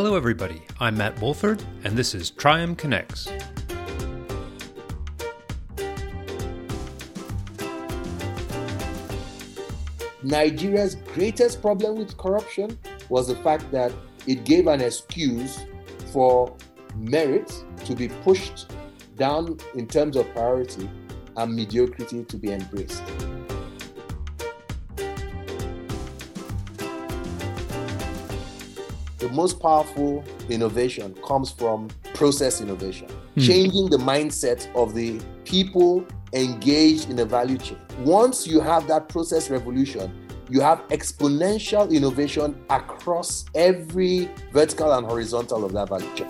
Hello, everybody. I'm Matt Wolford, and this is Triumph Connects. Nigeria's greatest problem with corruption was the fact that it gave an excuse for merit to be pushed down in terms of priority and mediocrity to be embraced. Most powerful innovation comes from process innovation, hmm. changing the mindset of the people engaged in the value chain. Once you have that process revolution, you have exponential innovation across every vertical and horizontal of that value chain.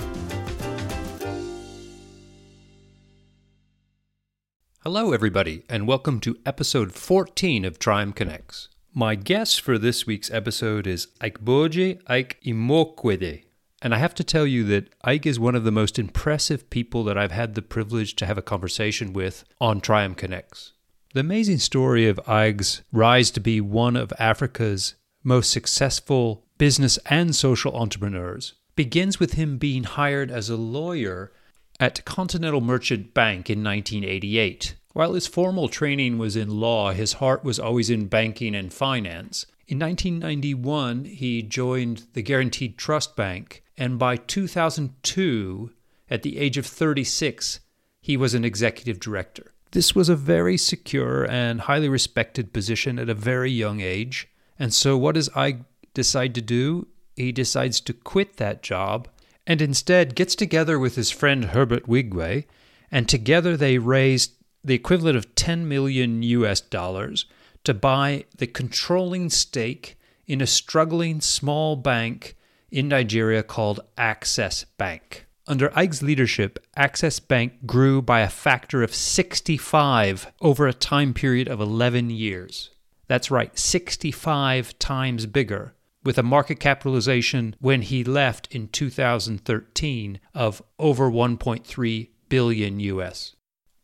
Hello, everybody, and welcome to episode 14 of Triumph Connects. My guest for this week's episode is Aikboje Ike Imokwede. And I have to tell you that Ike is one of the most impressive people that I've had the privilege to have a conversation with on Triumph Connects. The amazing story of Ike's rise to be one of Africa's most successful business and social entrepreneurs begins with him being hired as a lawyer at Continental Merchant Bank in 1988. While his formal training was in law, his heart was always in banking and finance. In 1991, he joined the Guaranty Trust Bank, and by 2002, at the age of 36, he was an executive director. This was a very secure and highly respected position at a very young age. And so, what does I decide to do? He decides to quit that job and instead gets together with his friend Herbert Wigwe, and together they raised the equivalent of 10 million US dollars to buy the controlling stake in a struggling small bank in Nigeria called Access Bank. Under Ike's leadership, Access Bank grew by a factor of 65 over a time period of 11 years. That's right, 65 times bigger, with a market capitalization when he left in 2013 of over 1.3 billion US.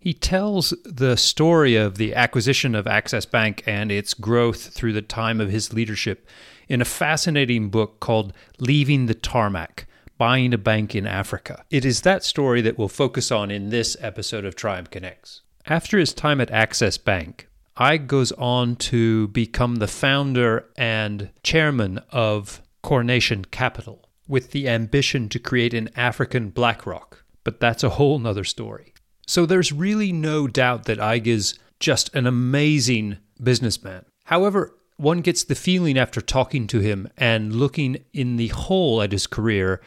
He tells the story of the acquisition of Access Bank and its growth through the time of his leadership in a fascinating book called Leaving the Tarmac Buying a Bank in Africa. It is that story that we'll focus on in this episode of Triumph Connects. After his time at Access Bank, Ike goes on to become the founder and chairman of Coronation Capital with the ambition to create an African BlackRock. But that's a whole nother story. So there's really no doubt that Ike is just an amazing businessman. However, one gets the feeling after talking to him and looking in the whole at his career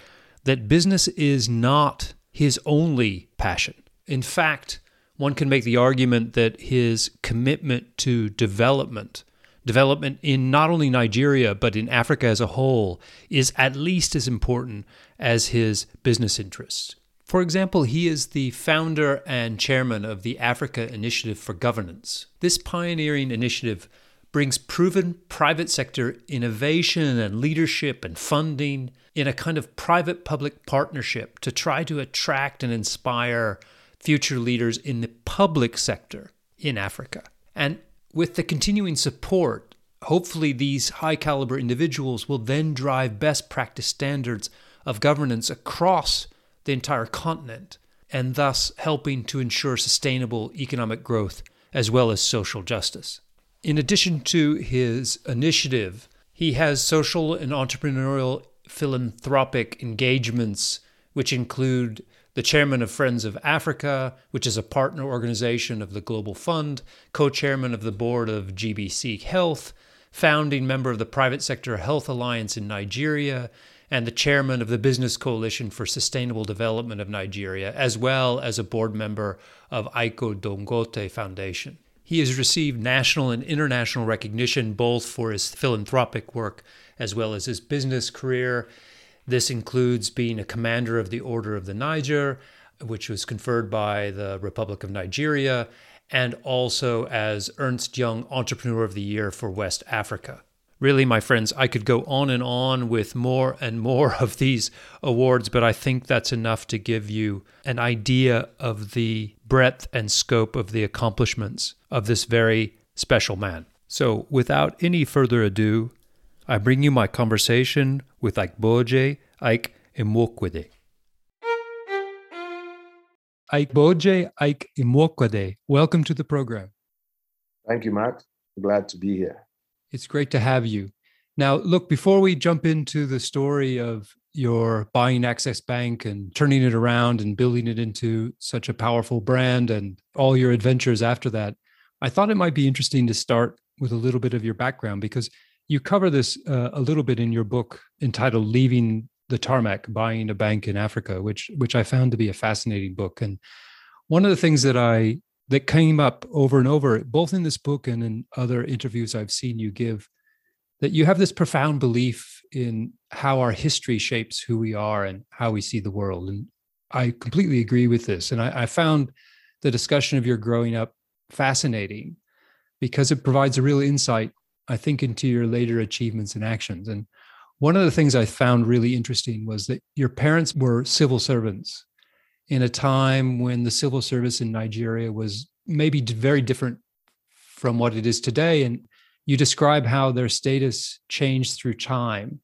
that business is not his only passion. In fact, one can make the argument that his commitment to development, development in not only Nigeria, but in Africa as a whole, is at least as important as his business interests. For example, he is the founder and chairman of the Africa Initiative for Governance. This pioneering initiative brings proven private sector innovation and leadership and funding in a kind of private public partnership to try to attract and inspire future leaders in the public sector in Africa. And with the continuing support, hopefully these high caliber individuals will then drive best practice standards of governance across the entire continent, and thus helping to ensure sustainable economic growth as well as social justice. In addition to his initiative, he has social and entrepreneurial philanthropic engagements, which include the chairman of Friends of Africa, which is a partner organization of the Global Fund, co chairman of the board of GBC Health, founding member of the Private Sector Health Alliance in Nigeria, and the chairman of the Business Coalition for Sustainable Development of Nigeria, as well as a board member of Aliko Dangote Foundation. He has received national and international recognition both for his philanthropic work as well as his business career. This includes being a commander of the Order of the Niger, which was conferred by the Republic of Nigeria, and also as Ernst Young Entrepreneur of the Year for West Africa. Really, my friends, I could go on and on with more and more of these awards, but I think that's enough to give you an idea of the breadth and scope of the accomplishments of this very special man. So, without any further ado, I bring you my conversation with Aikboje Ike Immokalee. Aikboje Ike Imwokwede, welcome to the program. Thank you, Matt. Glad to be here. It's great to have you. Now, look, before we jump into the story of your buying Access Bank and turning it around and building it into such a powerful brand and all your adventures after that, I thought it might be interesting to start with a little bit of your background because you cover this uh, a little bit in your book entitled Leaving the Tarmac Buying a Bank in Africa, which which I found to be a fascinating book. And one of the things that I that came up over and over, both in this book and in other interviews I've seen you give, that you have this profound belief in how our history shapes who we are and how we see the world. And I completely agree with this. And I, I found the discussion of your growing up fascinating because it provides a real insight, I think, into your later achievements and actions. And one of the things I found really interesting was that your parents were civil servants in a time when the civil service in Nigeria was maybe very different from what it is today. And you describe how their status changed through time.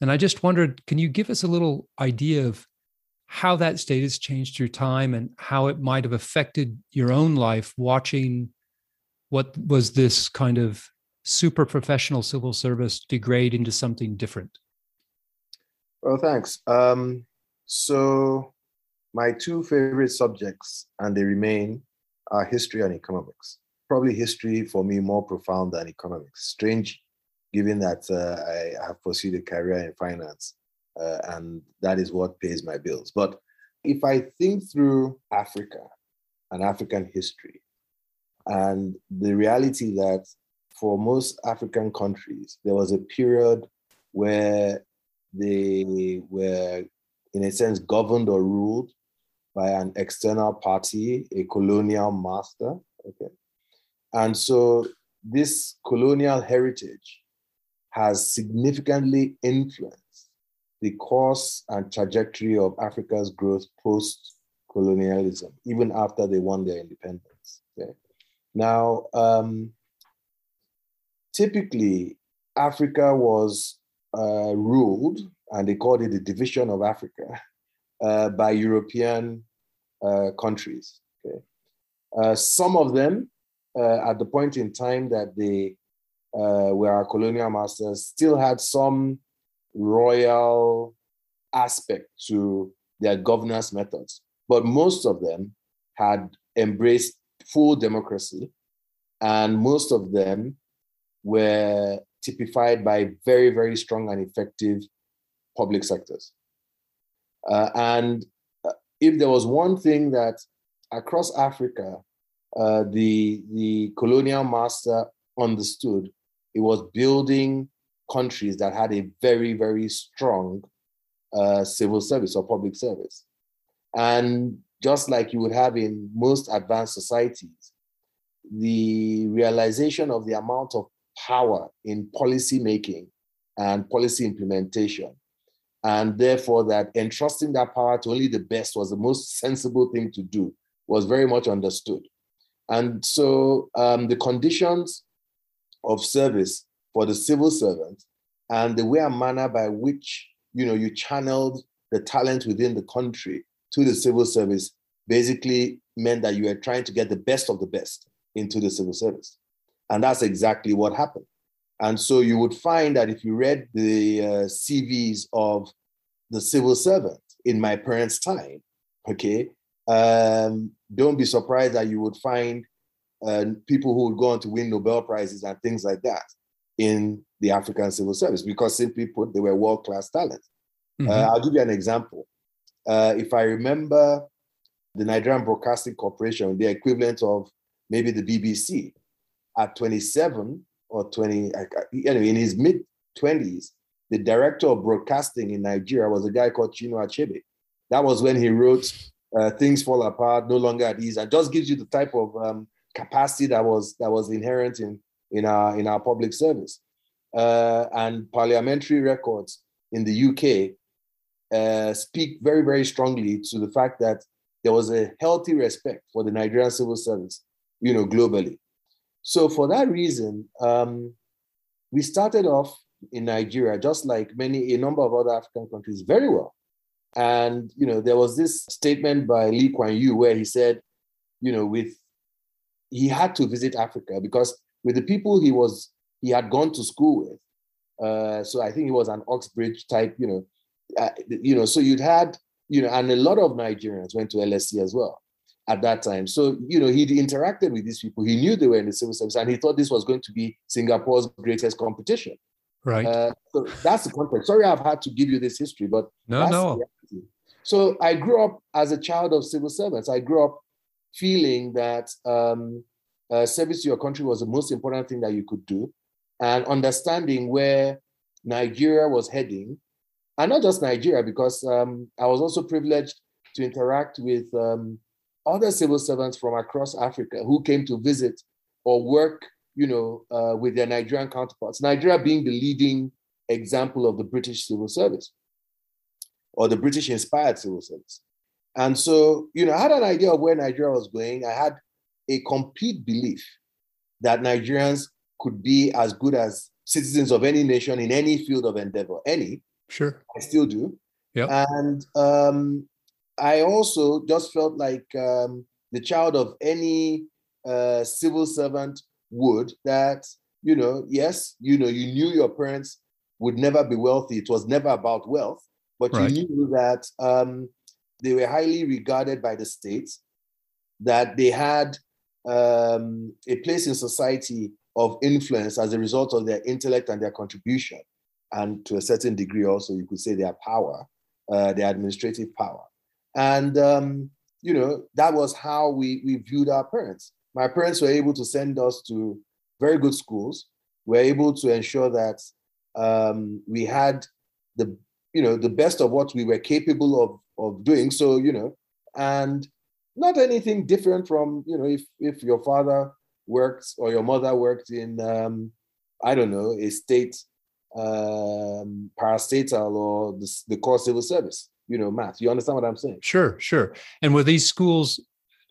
And I just wondered, can you give us a little idea of how that status changed through time and how it might have affected your own life watching what was this kind of super professional civil service degrade into something different? Well, thanks. Um, so, my two favorite subjects, and they remain, are history and economics. Probably history for me more profound than economics. Strange, given that uh, I have pursued a career in finance, uh, and that is what pays my bills. But if I think through Africa and African history, and the reality that for most African countries, there was a period where they were, in a sense, governed or ruled by an external party, a colonial master. Okay. And so this colonial heritage has significantly influenced the course and trajectory of Africa's growth post colonialism, even after they won their independence. Okay. Now, um, typically, Africa was uh, ruled, and they called it the division of Africa, uh, by European uh, countries. Okay? Uh, some of them, uh, at the point in time that they uh, were our colonial masters, still had some royal aspect to their governance methods. But most of them had embraced full democracy, and most of them were typified by very, very strong and effective public sectors. Uh, and if there was one thing that across Africa, uh, the, the colonial master understood, it was building countries that had a very, very strong uh, civil service or public service. And just like you would have in most advanced societies, the realization of the amount of power in policy making and policy implementation, and therefore that entrusting that power to only the best was the most sensible thing to do, was very much understood. And so um, the conditions of service for the civil servant and the way and manner by which you know you channeled the talent within the country to the civil service basically meant that you were trying to get the best of the best into the civil service. And that's exactly what happened. And so you would find that if you read the uh, CVs of the civil servant in my parents' time, okay, um, don't be surprised that you would find uh, people who would go on to win Nobel Prizes and things like that in the African civil service because simply put, they were world class talent. Mm-hmm. Uh, I'll give you an example. Uh, if I remember the Nigerian Broadcasting Corporation, the equivalent of maybe the BBC, at 27 or 20, anyway, in his mid 20s, the director of broadcasting in Nigeria was a guy called Chinua Achebe. That was when he wrote uh, "Things Fall Apart, No Longer at Ease," and just gives you the type of um, capacity that was that was inherent in in our in our public service. Uh, and parliamentary records in the UK uh, speak very, very strongly to the fact that there was a healthy respect for the Nigerian civil service, you know, globally. So for that reason, um, we started off in Nigeria, just like many a number of other African countries, very well. And, you know, there was this statement by Lee Kuan Yew where he said, you know, with, he had to visit Africa because with the people he was, he had gone to school with, uh, so I think he was an Oxbridge type, you know, uh, you know, so you'd had, you know, and a lot of Nigerians went to LSE as well at that time. So, you know, he interacted with these people. He knew they were in the civil service and he thought this was going to be Singapore's greatest competition. Right. Uh, so that's the context. Sorry, I've had to give you this history, but no, no. So I grew up as a child of civil servants. I grew up feeling that um, uh, service to your country was the most important thing that you could do, and understanding where Nigeria was heading, and not just Nigeria, because um, I was also privileged to interact with um, other civil servants from across Africa who came to visit or work you know, uh, with their Nigerian counterparts. Nigeria being the leading example of the British civil service or the British inspired civil service. And so, you know, I had an idea of where Nigeria was going. I had a complete belief that Nigerians could be as good as citizens of any nation in any field of endeavor, any. Sure. I still do. Yeah. And um, I also just felt like um, the child of any uh, civil servant would that, you know, yes, you know, you knew your parents would never be wealthy. It was never about wealth, but right. you knew that um, they were highly regarded by the state, that they had um, a place in society of influence as a result of their intellect and their contribution, and to a certain degree also, you could say their power, uh, their administrative power. And, um, you know, that was how we, we viewed our parents my parents were able to send us to very good schools. We were able to ensure that um, we had the you know the best of what we were capable of of doing. So you know, and not anything different from you know if if your father worked or your mother worked in um, I don't know a state um, parastatal or the, the core civil service. You know, math. You understand what I'm saying? Sure, sure. And were these schools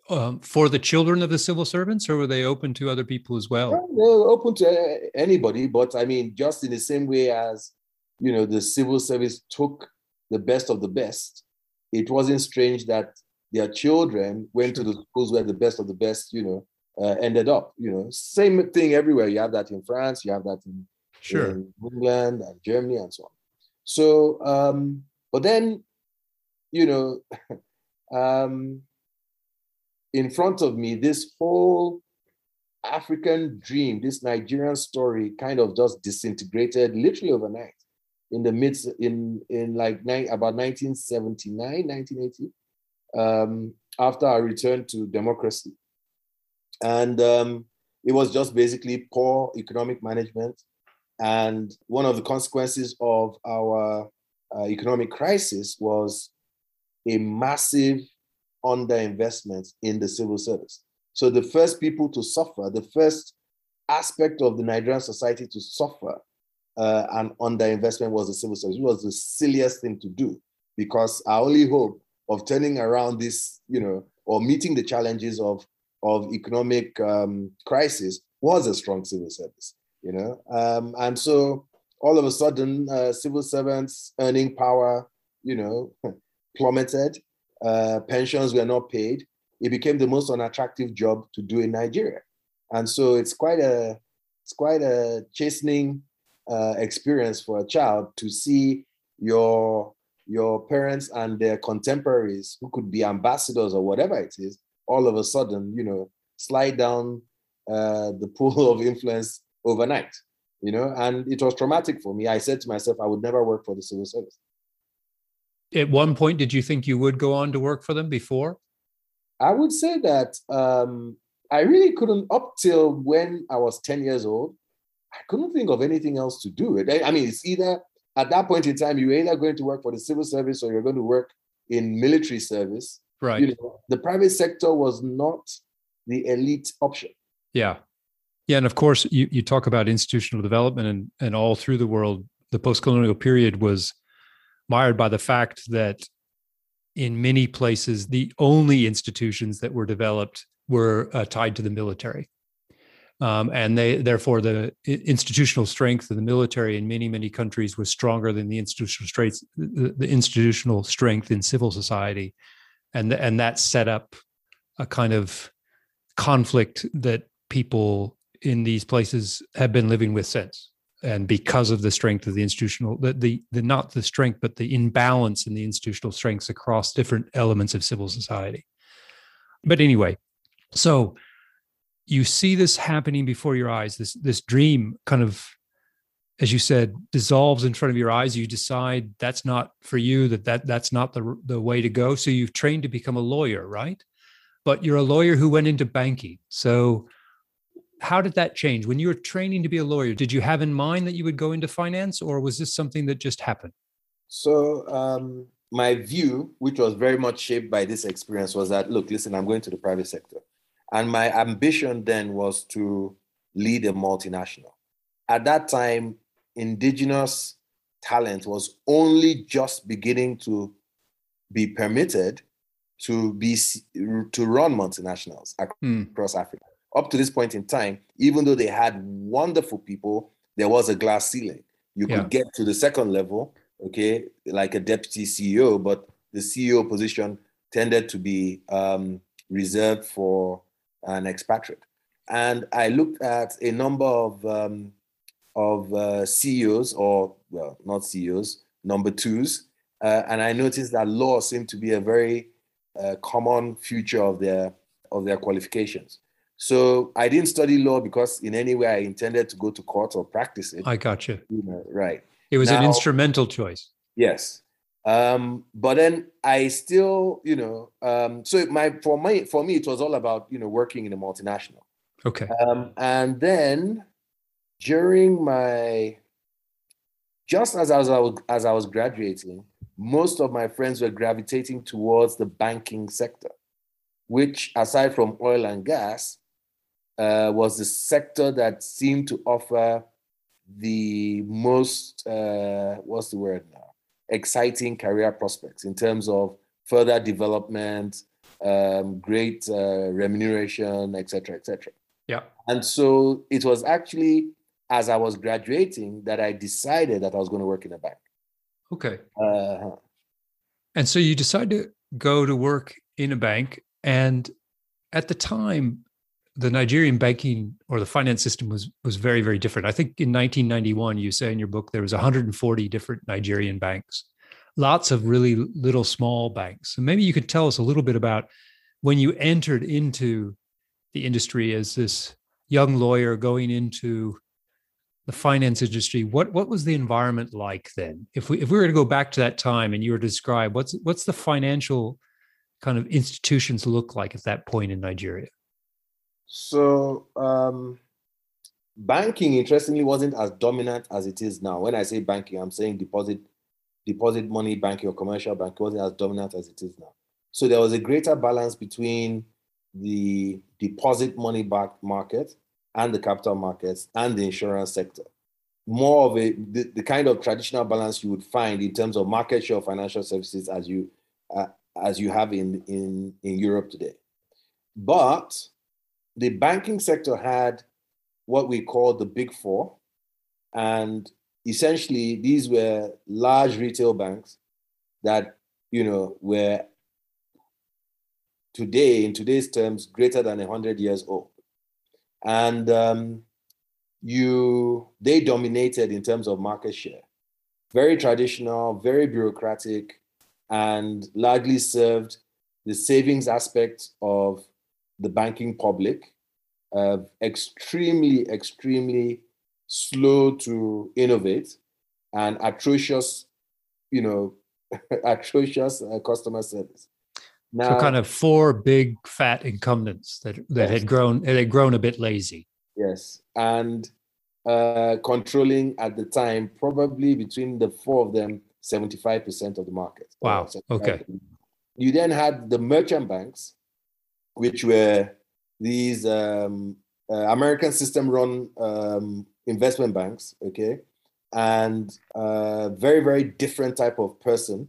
um, for the children of the civil servants, or were they open to other people as well? They're open to anybody, but I mean, just in the same way as you know, the civil service took the best of the best. It wasn't strange that their children went to the schools where the best of the best, you know, uh, ended up. You know, same thing everywhere. You have that in France, you have that in, sure. in England and Germany and so on. So, um, but then, you know, um, in front of me, this whole African dream, this Nigerian story kind of just disintegrated literally overnight in the midst, in, in like about 1979, 1980, um, after I returned to democracy. And um, it was just basically poor economic management. And one of the consequences of our uh, economic crisis was a massive underinvestment in the civil service. So the first people to suffer, the first aspect of the Nigerian society to suffer uh, an underinvestment was the civil service. It was the silliest thing to do because our only hope of turning around this, you know, or meeting the challenges of of economic um, crisis was a strong civil service, you know. Um, and so all of a sudden, uh, civil servants earning power, you know, plummeted uh, pensions were not paid, it became the most unattractive job to do in Nigeria. And so it's quite a it's quite a chastening uh, experience for a child to see your your parents and their contemporaries who could be ambassadors or whatever it is all of a sudden you know slide down uh, the pool of influence overnight you know? And it was traumatic for me. I said to myself i would never work for the civil service at one point did you think you would go on to work for them before? I would say that um, i really couldn't up till when i was 10 years old i couldn't think of anything else to do i mean it's either at that point in time you're either going to work for the civil service or you're going to work in military service. Right. You know, the private sector was not the elite option. Yeah. Yeah and of course you, you talk about institutional development and, and all through the world the post-colonial period was mired by the fact that in many places, the only institutions that were developed were uh, tied to the military. Um, and they therefore the institutional strength of the military in many many countries was stronger than the institutional strength the, the institutional strength in civil society, and and that set up a kind of conflict that people in these places have been living with since and because of the strength of the institutional the, the the not the strength but the imbalance in the institutional strengths across different elements of civil society. But anyway so you see this happening before your eyes this this dream kind of as you said dissolves in front of your eyes. You decide that's not for you that that that's not the the way to go. So you've trained to become a lawyer right? But you're a lawyer who went into banking. So how did that change when you were training to be a lawyer did you have in mind that you would go into finance or was this something that just happened so um, my view which was very much shaped by this experience was that look listen i'm going to the private sector and my ambition then was to lead a multinational. At that time, indigenous talent was only just beginning to be permitted to be to run multinationals hmm. across mm. Africa. Up to this point in time, even though they had wonderful people, there was a glass ceiling. You could yeah. get to the second level, okay, like a deputy CEO, but the CEO position tended to be um, reserved for an expatriate. And I looked at a number of um, of uh, CEOs, or well, not CEOs, number twos, uh, and I noticed that law seemed to be a very uh, common feature of their of their qualifications. So I didn't study law because in any way I intended to go to court or practice it. I got you. you know, right. It was now, an instrumental choice. Yes. Um, but then I still, you know, um, so my for my for me it was all about you know working in a multinational. Okay. Um, and then during my just as I was as I was graduating, most of my friends were gravitating towards the banking sector, which aside from oil and gas, uh, was the sector that seemed to offer the most uh, what's the word now exciting career prospects in terms of further development, um, great uh, remuneration, etc., etc. Yeah. And so it was actually as I was graduating that I decided that I was going to work in a bank. Okay. Uh-huh. And so you decided to go to work in a bank, and at the time, the Nigerian banking or the finance system was was very very different. I think in 1991, you say in your book there was 140 different Nigerian banks, lots of really little small banks. So maybe you could tell us a little bit about when you entered into the industry as this young lawyer going into the finance industry. What what was the environment like then? If we if we were to go back to that time and you were to describe what's what's the financial kind of institutions look like at that point in Nigeria? So um, banking, interestingly, wasn't as dominant as it is now. When I say banking, I'm saying deposit, deposit money banking or commercial banking wasn't as dominant as it is now. So there was a greater balance between the deposit money back market and the capital markets and the insurance sector. More of a the, the kind of traditional balance you would find in terms of market share of financial services as you uh, as you have in in in Europe today. But the banking sector had what we call the big four. And essentially, these were large retail banks that, you know, were today, in today's terms, greater than 100 years old. And um, you, they dominated in terms of market share. Very traditional, very bureaucratic, and largely served the savings aspect of the banking public, uh, extremely, extremely slow to innovate and atrocious, you know, atrocious uh, customer service. Now, so kind of four big fat incumbents that that yes. had grown that had grown a bit lazy. Yes, and uh, controlling at the time probably between the four of them 75% of the market. Wow. Okay. You then had the merchant banks, which were these um, uh, American system run um, investment banks, okay, and uh, very, very different type of person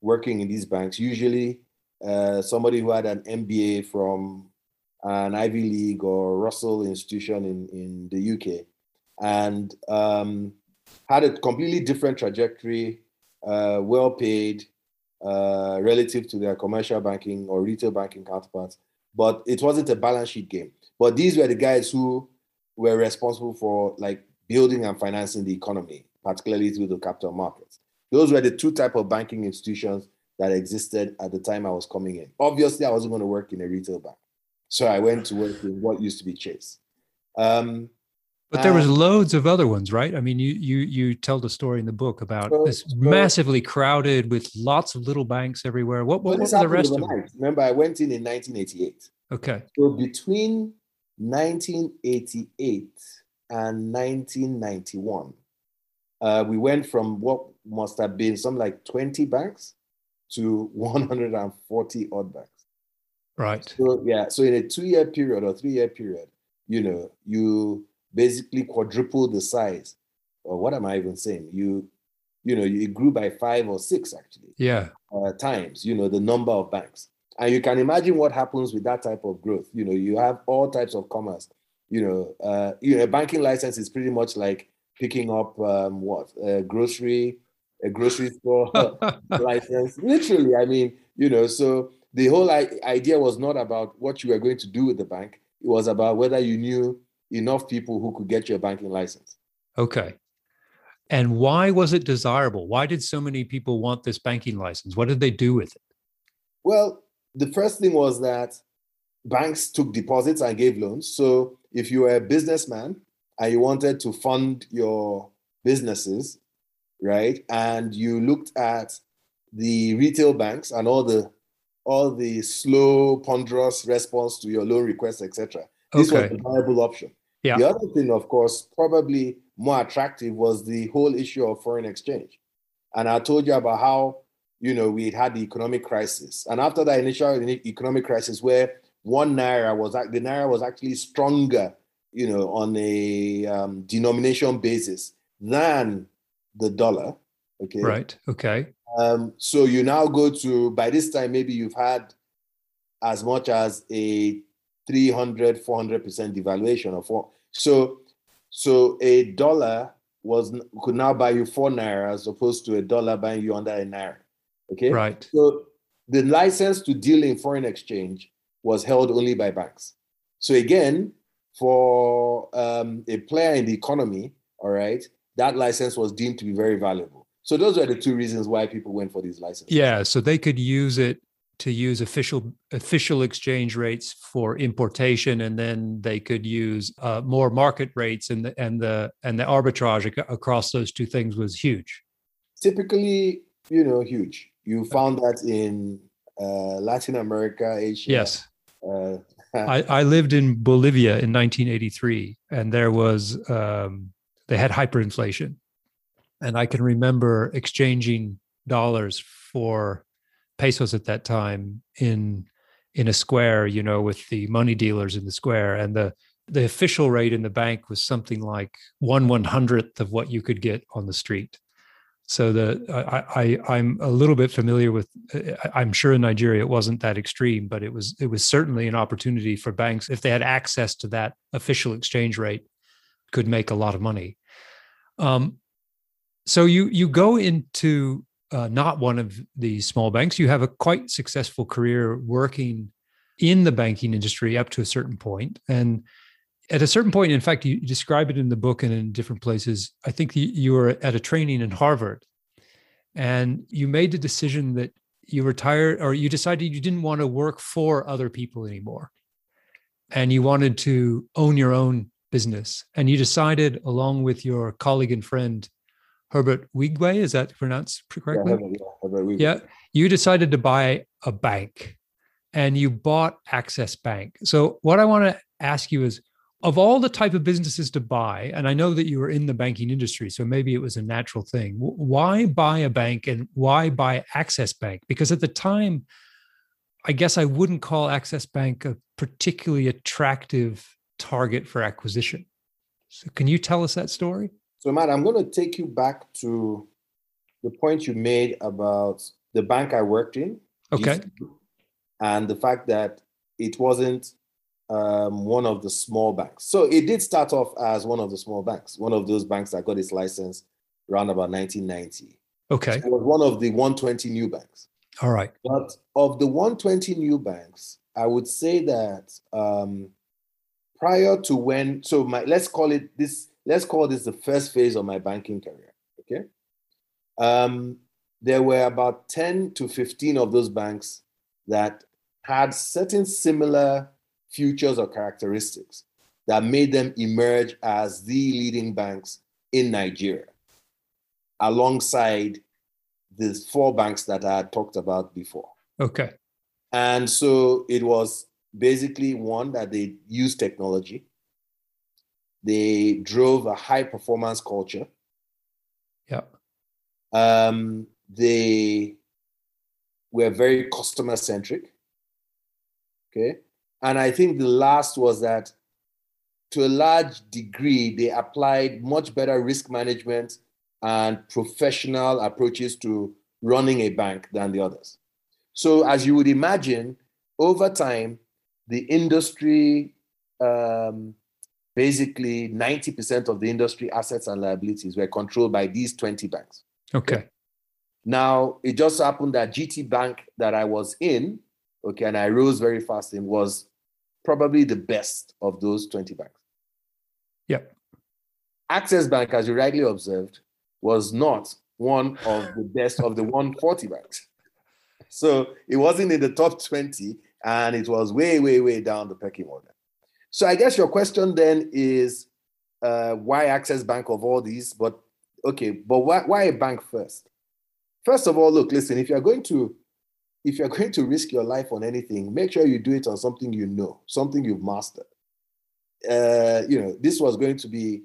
working in these banks. Usually, uh, somebody who had an MBA from an Ivy League or Russell institution in, in the UK, and um, had a completely different trajectory, uh, well paid uh, relative to their commercial banking or retail banking counterparts. But it wasn't a balance sheet game. But these were the guys who were responsible for like building and financing the economy, particularly through the capital markets. Those were the two type of banking institutions that existed at the time I was coming in. Obviously, I wasn't going to work in a retail bank. So I went to work in what used to be Chase. Um, but there was loads of other ones, right? I mean, you you you tell the story in the book about so, this so, massively crowded with lots of little banks everywhere. What what, what were the rest of them? Remember, I went in in 1988. Okay. So between 1988 and 1991, uh, we went from what must have been some like 20 banks to 140 odd banks. Right. So yeah, so in a two-year period or three-year period, you know, you basically quadruple the size. Or what am I even saying? You, you know, it grew by five or six actually. Yeah. Uh, times, you know, the number of banks. And you can imagine what happens with that type of growth. You know, you have all types of commerce. You know, uh, you know, a banking license is pretty much like picking up um, what a grocery, a grocery store license. Literally, I mean, you know, so the whole idea was not about what you were going to do with the bank. It was about whether you knew enough people who could get you a banking license. Okay. And why was it desirable? Why did so many people want this banking license? What did they do with it? Well, the first thing was that banks took deposits and gave loans. So if you were a businessman and you wanted to fund your businesses, right, and you looked at the retail banks and all the all the slow, ponderous response to your loan requests, etc. This okay. was a viable option. Yeah. The other thing, of course, probably more attractive was the whole issue of foreign exchange. And I told you about how, you know, we had the economic crisis. And after that initial economic crisis where one naira was, the naira was actually stronger, you know, on a um, denomination basis than the dollar. Okay. Right. Okay. Um, so you now go to, by this time, maybe you've had as much as a 300, 400% devaluation of four. So, so a dollar was could now buy you four naira as opposed to a dollar buying you under a naira. Okay. Right. So the license to deal in foreign exchange was held only by banks. So again, for um, a player in the economy, all right, that license was deemed to be very valuable. So those are the two reasons why people went for these licenses. Yeah, so they could use it to use official official exchange rates for importation, and then they could use uh, more market rates, and the and the and the arbitrage across those two things was huge. Typically, you know, huge. You found that in uh, Latin America, Asia. Yes. Uh, I, I lived in Bolivia in 1983, and there was um, they had hyperinflation, and I can remember exchanging dollars for pesos at that time in in a square, you know, with the money dealers in the square, and the the official rate in the bank was something like one one hundredth of what you could get on the street. So the I, I I'm a little bit familiar with. I'm sure in Nigeria it wasn't that extreme, but it was it was certainly an opportunity for banks if they had access to that official exchange rate, could make a lot of money. Um, so you you go into uh, not one of these small banks. You have a quite successful career working in the banking industry up to a certain point. And at a certain point, in fact, you describe it in the book and in different places. I think you were at a training in Harvard and you made the decision that you retired or you decided you didn't want to work for other people anymore. And you wanted to own your own business. And you decided, along with your colleague and friend, Herbert Wigwe, is that pronounced correctly? Yeah, Herbert, yeah, yeah, you decided to buy a bank and you bought Access Bank. So what I want to ask you is of all the type of businesses to buy, and I know that you were in the banking industry, so maybe it was a natural thing. Why buy a bank and why buy Access Bank? Because at the time, I guess I wouldn't call Access Bank a particularly attractive target for acquisition. So can you tell us that story? So, Matt, I'm going to take you back to the point you made about the bank I worked in. Okay. and the fact that it wasn't um, one of the small banks. So it did start off as one of the small banks, one of those banks that got its license around about 1990. Okay. So it was one of the 120 new banks. All right. But of the 120 new banks, I would say that um, prior to when, so my let's call it this, let's call this the first phase of my banking career. Okay. Um, there were about 10 to 15 of those banks that had certain similar features or characteristics that made them emerge as the leading banks in Nigeria, alongside the four banks that I had talked about before. Okay. And so it was basically one that they used technology, they drove a high performance culture. Yeah. Um, they were very customer centric. Okay. And I think the last was that to a large degree, they applied much better risk management and professional approaches to running a bank than the others. So, as you would imagine, over time, the industry, um, basically 90% of the industry assets and liabilities were controlled by these 20 banks. Okay. Now, it just happened that GT Bank that I was in, okay, and I rose very fast in, was probably the best of those 20 banks. Yep. Access Bank, as you rightly observed, was not one of the best of the 140 banks. So it wasn't in the top 20 and it was way, way, way down the pecking order. So I guess your question then is uh, why Access Bank of all these? But okay, but why, why a bank first? First of all, look, listen, if you're going to if you're going to risk your life on anything, make sure you do it on something you know, something you've mastered. Uh, you know, this was going to be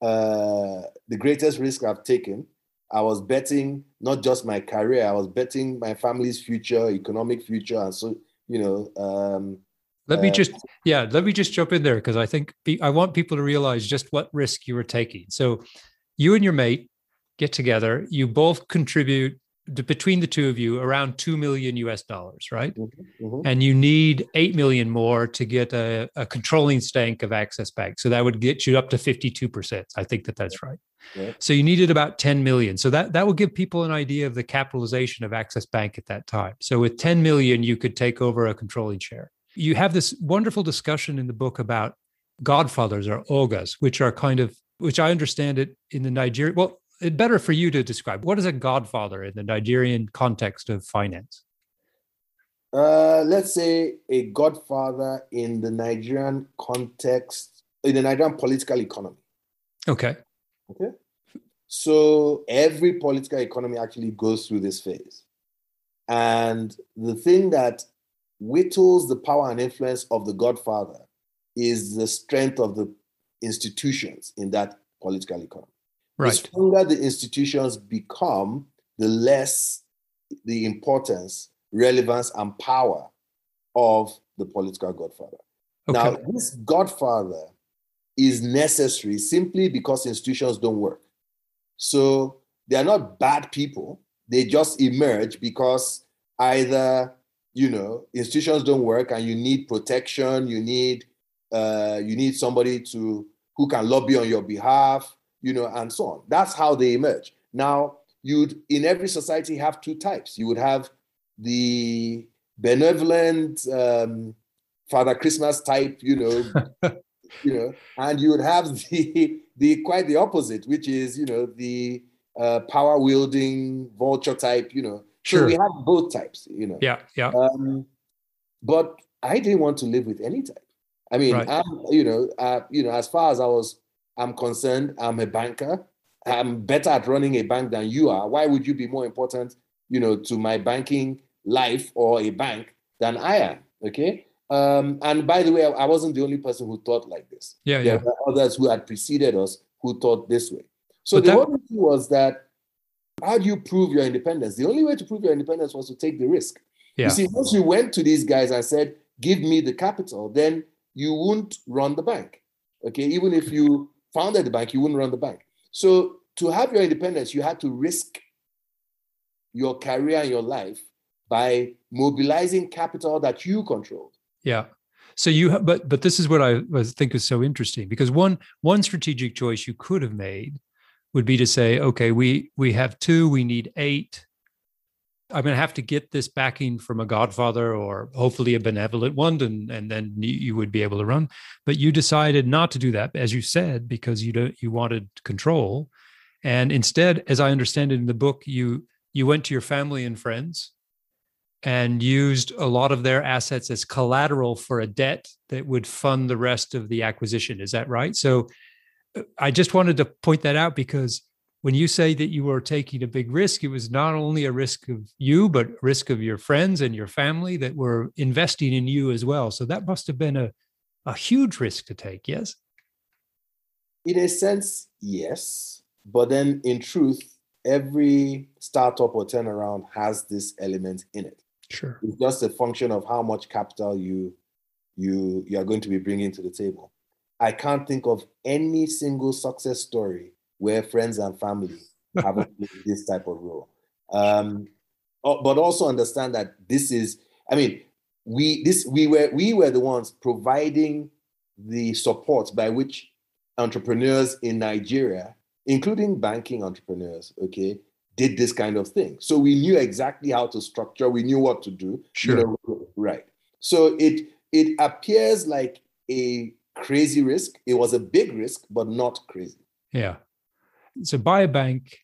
uh, the greatest risk I've taken. I was betting not just my career, I was betting my family's future, economic future, and so you know. Um, let me uh, just yeah, let me just jump in there because I think I want people to realize just what risk you were taking. So, you and your mate get together, you both contribute between the two of you around 2 million US dollars, right? Mm-hmm, mm-hmm. And you need 8 million more to get a, a, controlling stake of Access Bank. So that would get you up to 52%. I think that that's right. Yeah. So you needed about 10 million. So that, that will give people an idea of the capitalization of Access Bank at that time. So with 10 million, you could take over a controlling share. You have this wonderful discussion in the book about godfathers or ogas, which are kind of, which I understand it in the Nigerian, Well, it better for you to describe what is a godfather in the Nigerian context of finance? Uh, let's say a godfather in the Nigerian context, in the Nigerian political economy. Okay. Okay. So every political economy actually goes through this phase. And the thing that whittles the power and influence of the godfather is the strength of the institutions in that political economy. Right. The stronger the institutions become, the less the importance, relevance, and power of the political godfather. Okay. Now, this godfather is necessary simply because institutions don't work. So they are not bad people. They just emerge because either you know institutions don't work and you need protection. You need uh, you need somebody to who can lobby on your behalf you know, and so on. That's how they emerge. Now, you'd in every society have two types. You would have the benevolent um, Father Christmas type, you know, you know, and you would have the the quite the opposite, which is you know the uh, power wielding vulture type, you know. Sure. So we have both types, you know. Yeah, yeah. Um, but I didn't want to live with any type. I mean, Right. I'm, you know, uh, you know, as far as I was, I'm concerned, I'm a banker. I'm better at running a bank than you are. Why would you be more important, you know, to my banking life or a bank than I am? Okay. Um, and by the way, I, I wasn't the only person who thought like this. Yeah, There yeah. were others who had preceded us who thought this way. So But the that- whole thing was that how do you prove your independence? The only way to prove your independence was to take the risk. Yeah. You see, once you went to these guys and said, give me the capital, then you wouldn't run the bank. Okay. Even if you founded the bank, you wouldn't run the bank. So to have your independence, you had to risk your career and your life by mobilizing capital that you controlled. Yeah. So you, have, but but this is what I was think is so interesting because one one strategic choice you could have made would be to say, okay, we we have two, we need eight. I'm going to have to get this backing from a godfather or hopefully a benevolent one, and and then you would be able to run. But you decided not to do that, as you said, because you don't you wanted control, and instead, as I understand it in the book, you you went to your family and friends and used a lot of their assets as collateral for a debt that would fund the rest of the acquisition. Is that right? So I just wanted to point that out because when you say that you were taking a big risk, it was not only a risk of you, but risk of your friends and your family that were investing in you as well. So that must have been a, a huge risk to take, yes? In a sense, yes. But then in truth, every startup or turnaround has this element in it. Sure. It's just a function of how much capital you you you are going to be bringing to the table. I can't think of any single success story where friends and family haven't played this type of role. Um, but also understand that this is, I mean, we this we were we were the ones providing the support by which entrepreneurs in Nigeria, including banking entrepreneurs, okay, did this kind of thing. So we knew exactly how to structure, we knew what to do. Sure. You know, right. So it it appears like a crazy risk. It was a big risk, but not crazy. Yeah. So buy a bank,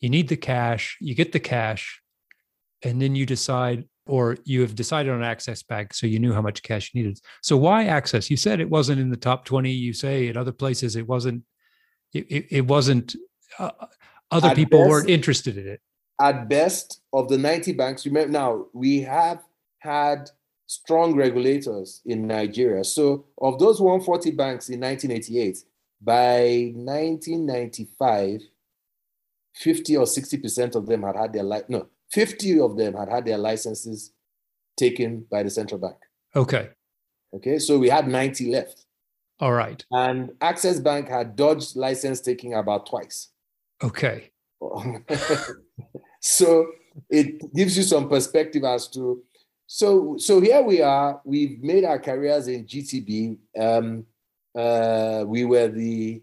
you need the cash, you get the cash, and then you decide, or you have decided on Access Bank, so you knew how much cash you needed. So why Access? You said it wasn't in the top 20. You say in other places it wasn't, it, it, it wasn't uh, other at people best, weren't interested in it. At best, of the 90 banks, remember now we have had strong regulators in Nigeria. So of those 140 banks in 1988, by 1995, 50 or 60% of them had had their li- no, 50 of them had had their licenses taken by the central bank. Okay. Okay, so we had 90 left. All right. And Access Bank had dodged license taking about twice. Okay. so it gives you some perspective as to so so here we are. We've made our careers in GTB. Um, uh, we were the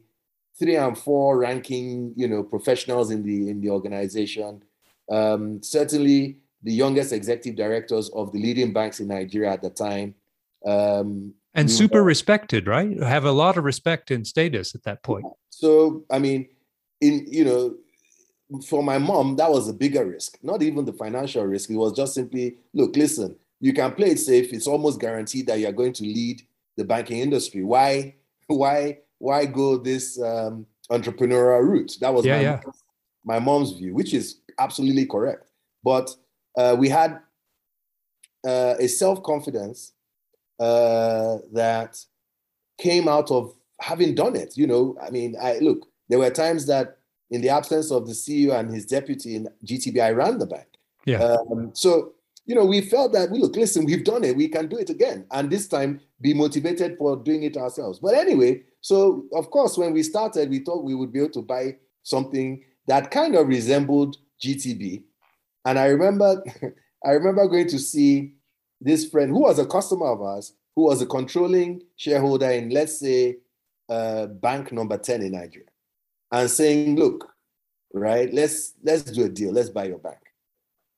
three and four ranking, you know, professionals in the in the organization. Um, certainly the youngest executive directors of the leading banks in Nigeria at the time. Um, and super were, respected, right? Have a lot of respect and status at that point. So I mean, in you know for my mom that was a bigger risk. Not even the financial risk. It was just simply look listen you can play it safe. It's almost guaranteed that you're going to lead the banking industry. Why why why go this um, entrepreneurial route? That was yeah, my, yeah. my mom's view which is absolutely correct. But uh, we had uh, a self-confidence uh, that came out of having done it. You know i mean i look there were times that, in the absence of the CEO and his deputy in GTB, I ran the bank. Yeah. Um, so, you know, we felt that, we look, listen, we've done it. We can do it again. And this time be motivated for doing it ourselves. But anyway, so of course, when we started, we thought we would be able to buy something that kind of resembled GTB. And I remember, I remember going to see this friend who was a customer of ours, who was a controlling shareholder in, let's say, uh, bank number 10 in Nigeria and saying, look, right, let's let's do a deal, let's buy your bank.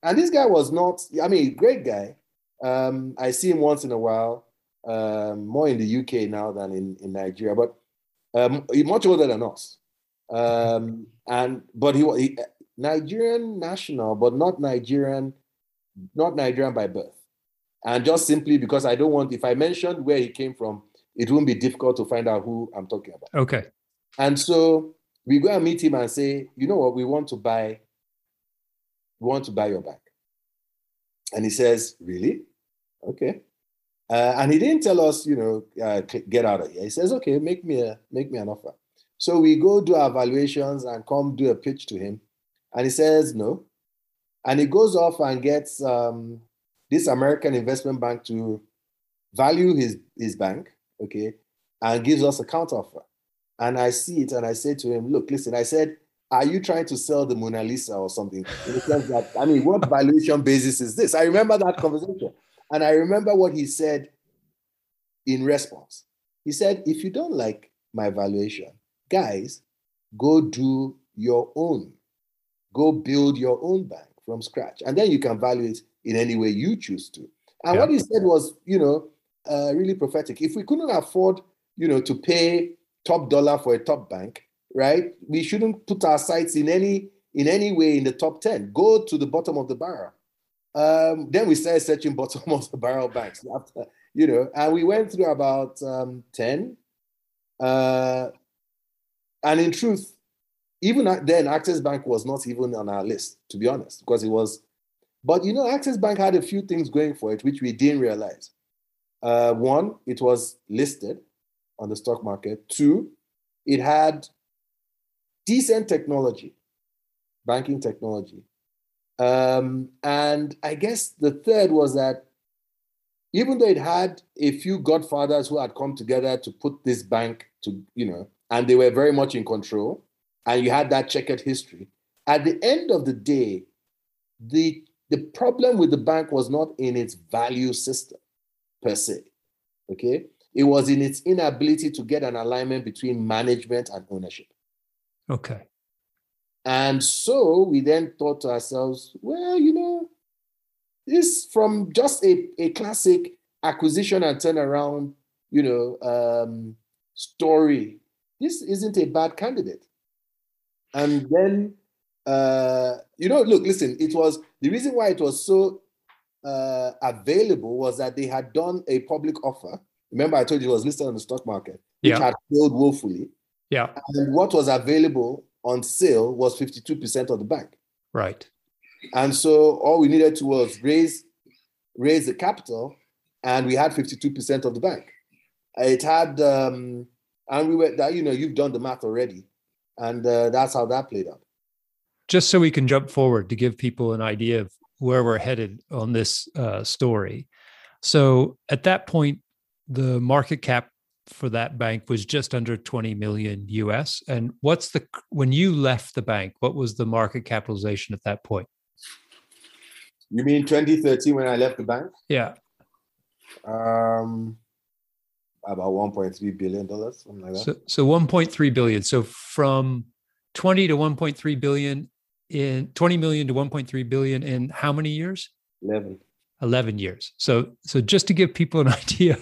And this guy was not, I mean, great guy. Um, I see him once in a while, um, more in the UK now than in, in Nigeria, but um, he's much older than us. Um, and but he was Nigerian national, but not Nigerian, not Nigerian by birth. And just simply because I don't want, if I mentioned where he came from, it won't be difficult to find out who I'm talking about. Okay. And so we go and meet him and say, you know what, we want to buy, we want to buy your bank. And he says, really? Okay. Uh, and he didn't tell us, you know, uh, get out of here. He says, okay, make me a make me an offer. So we go do our valuations and come do a pitch to him, and he says no. And he goes off and gets um, this American investment bank to value his his bank, okay, and gives us a counteroffer. And I see it and I say to him, look, listen, I said, are you trying to sell the Mona Lisa or something? In the sense that, I mean, what valuation basis is this? I remember that conversation. And I remember what he said in response. He said, if you don't like my valuation, guys, go do your own. Go build your own bank from scratch. And then you can value it in any way you choose to. And yeah. what he said was, you know, uh, really prophetic. If we couldn't afford, you know, to pay top dollar for a top bank, right? We shouldn't put our sights in any in any way in the top 10. Go to the bottom of the barrel. Um, then we started searching bottom of the barrel banks after, you know, and we went through about um, 10. Uh, and in truth, even then, Access Bank was not even on our list, to be honest, because it was. But you know, Access Bank had a few things going for it, which we didn't realize. Uh, one, it was listed on the stock market. Two, it had decent technology, banking technology. Um, and I guess the third was that even though it had a few godfathers who had come together to put this bank to, you know, and they were very much in control, and you had that checkered history. At the end of the day, the the problem with the bank was not in its value system per se. Okay. It was in its inability to get an alignment between management and ownership. Okay. And so we then thought to ourselves, well, you know, this from just a, a classic acquisition and turnaround, you know, um, story, this isn't a bad candidate. And then, uh, you know, look, listen, it was the reason why it was so uh, available was that they had done a public offer. Remember, I told you it was listed on the stock market, which yeah. had failed woefully. Yeah. And what was available on sale was 52% of the bank. Right. And so all we needed to was raise raise the capital, and we had 52% of the bank. It had, um, and we were that you know you've done the math already and uh, that's how that played out. Just so we can jump forward to give people an idea of where we're headed on this uh, story. So at that point, the market cap for that bank was just under 20 million US. And what's the when you left the bank, what was the market capitalization at that point? You mean 2013 when I left the bank? Yeah. Um about 1.3 billion dollars something like that so, so 1.3 billion so from 20 to 1.3 billion in 20 million to 1.3 billion in how many years 11 11 years so so just to give people an idea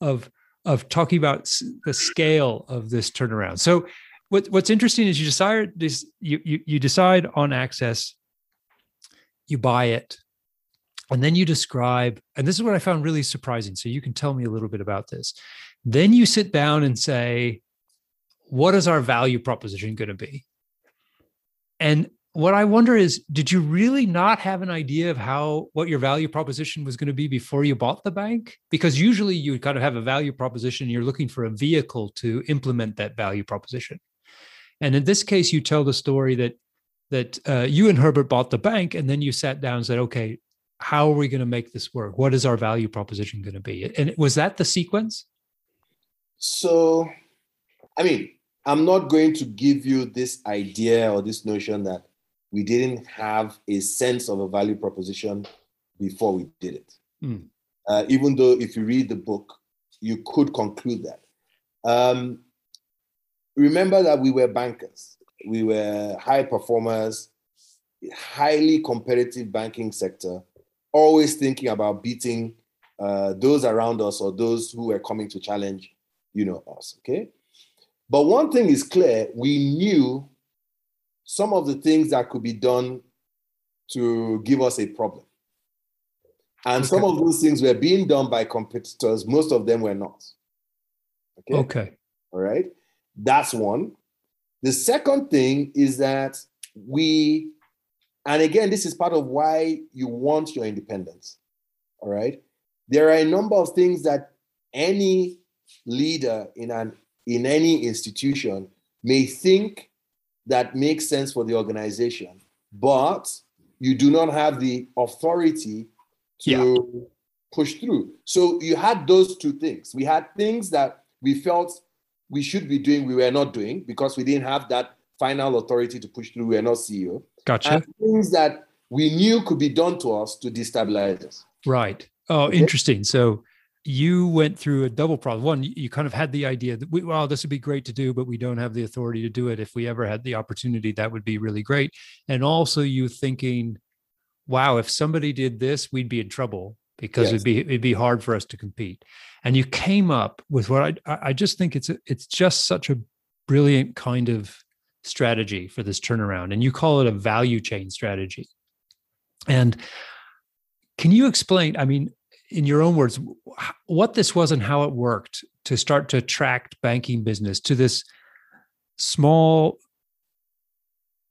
of of talking about the scale of this turnaround so what, what's interesting is you decide this you, you you decide on access you buy it and then you describe, and this is what I found really surprising. So you can tell me a little bit about this. Then you sit down and say, what is our value proposition going to be? And what I wonder is, did you really not have an idea of how what your value proposition was going to be before you bought the bank? Because usually you kind of have a value proposition, you're looking for a vehicle to implement that value proposition. And in this case, you tell the story that that uh, you and Herbert bought the bank, and then you sat down and said, "Okay, how are we going to make this work? What is our value proposition going to be? And was that the sequence? So, I mean, I'm not going to give you this idea or this notion that we didn't have a sense of a value proposition before we did it. Mm. Uh, even though, if you read the book, you could conclude that. Um, remember that we were bankers, we were high performers, highly competitive banking sector always thinking about beating uh, those around us or those who were coming to challenge, you know, us. Okay. But one thing is clear: we knew some of the things that could be done to give us a problem, and okay. some of those things were being done by competitors. Most of them were not. Okay. Okay. All right. That's one. The second thing is that we and again, this is part of why you want your independence. All right. There are a number of things that any leader in an in any institution may think that makes sense for the organization, but you do not have the authority to yeah. push through. So you had those two things. We had things that we felt we should be doing, we were not doing because we didn't have that final authority to push through. We are not CEO. Gotcha. And things that we knew could be done to us to destabilize us. Right. Oh, okay. interesting. So you went through a double problem. One, you kind of had the idea that we, well, this would be great to do, but we don't have the authority to do it. If we ever had the opportunity, that would be really great. And also, you thinking, wow, if somebody did this, we'd be in trouble because yes. it'd be it'd be hard for us to compete. And you came up with what I I just think it's a, it's just such a brilliant kind of strategy for this turnaround, and you call it a value chain strategy. And can you explain? I mean, in your own words, what this was and how it worked to start to attract banking business to this small,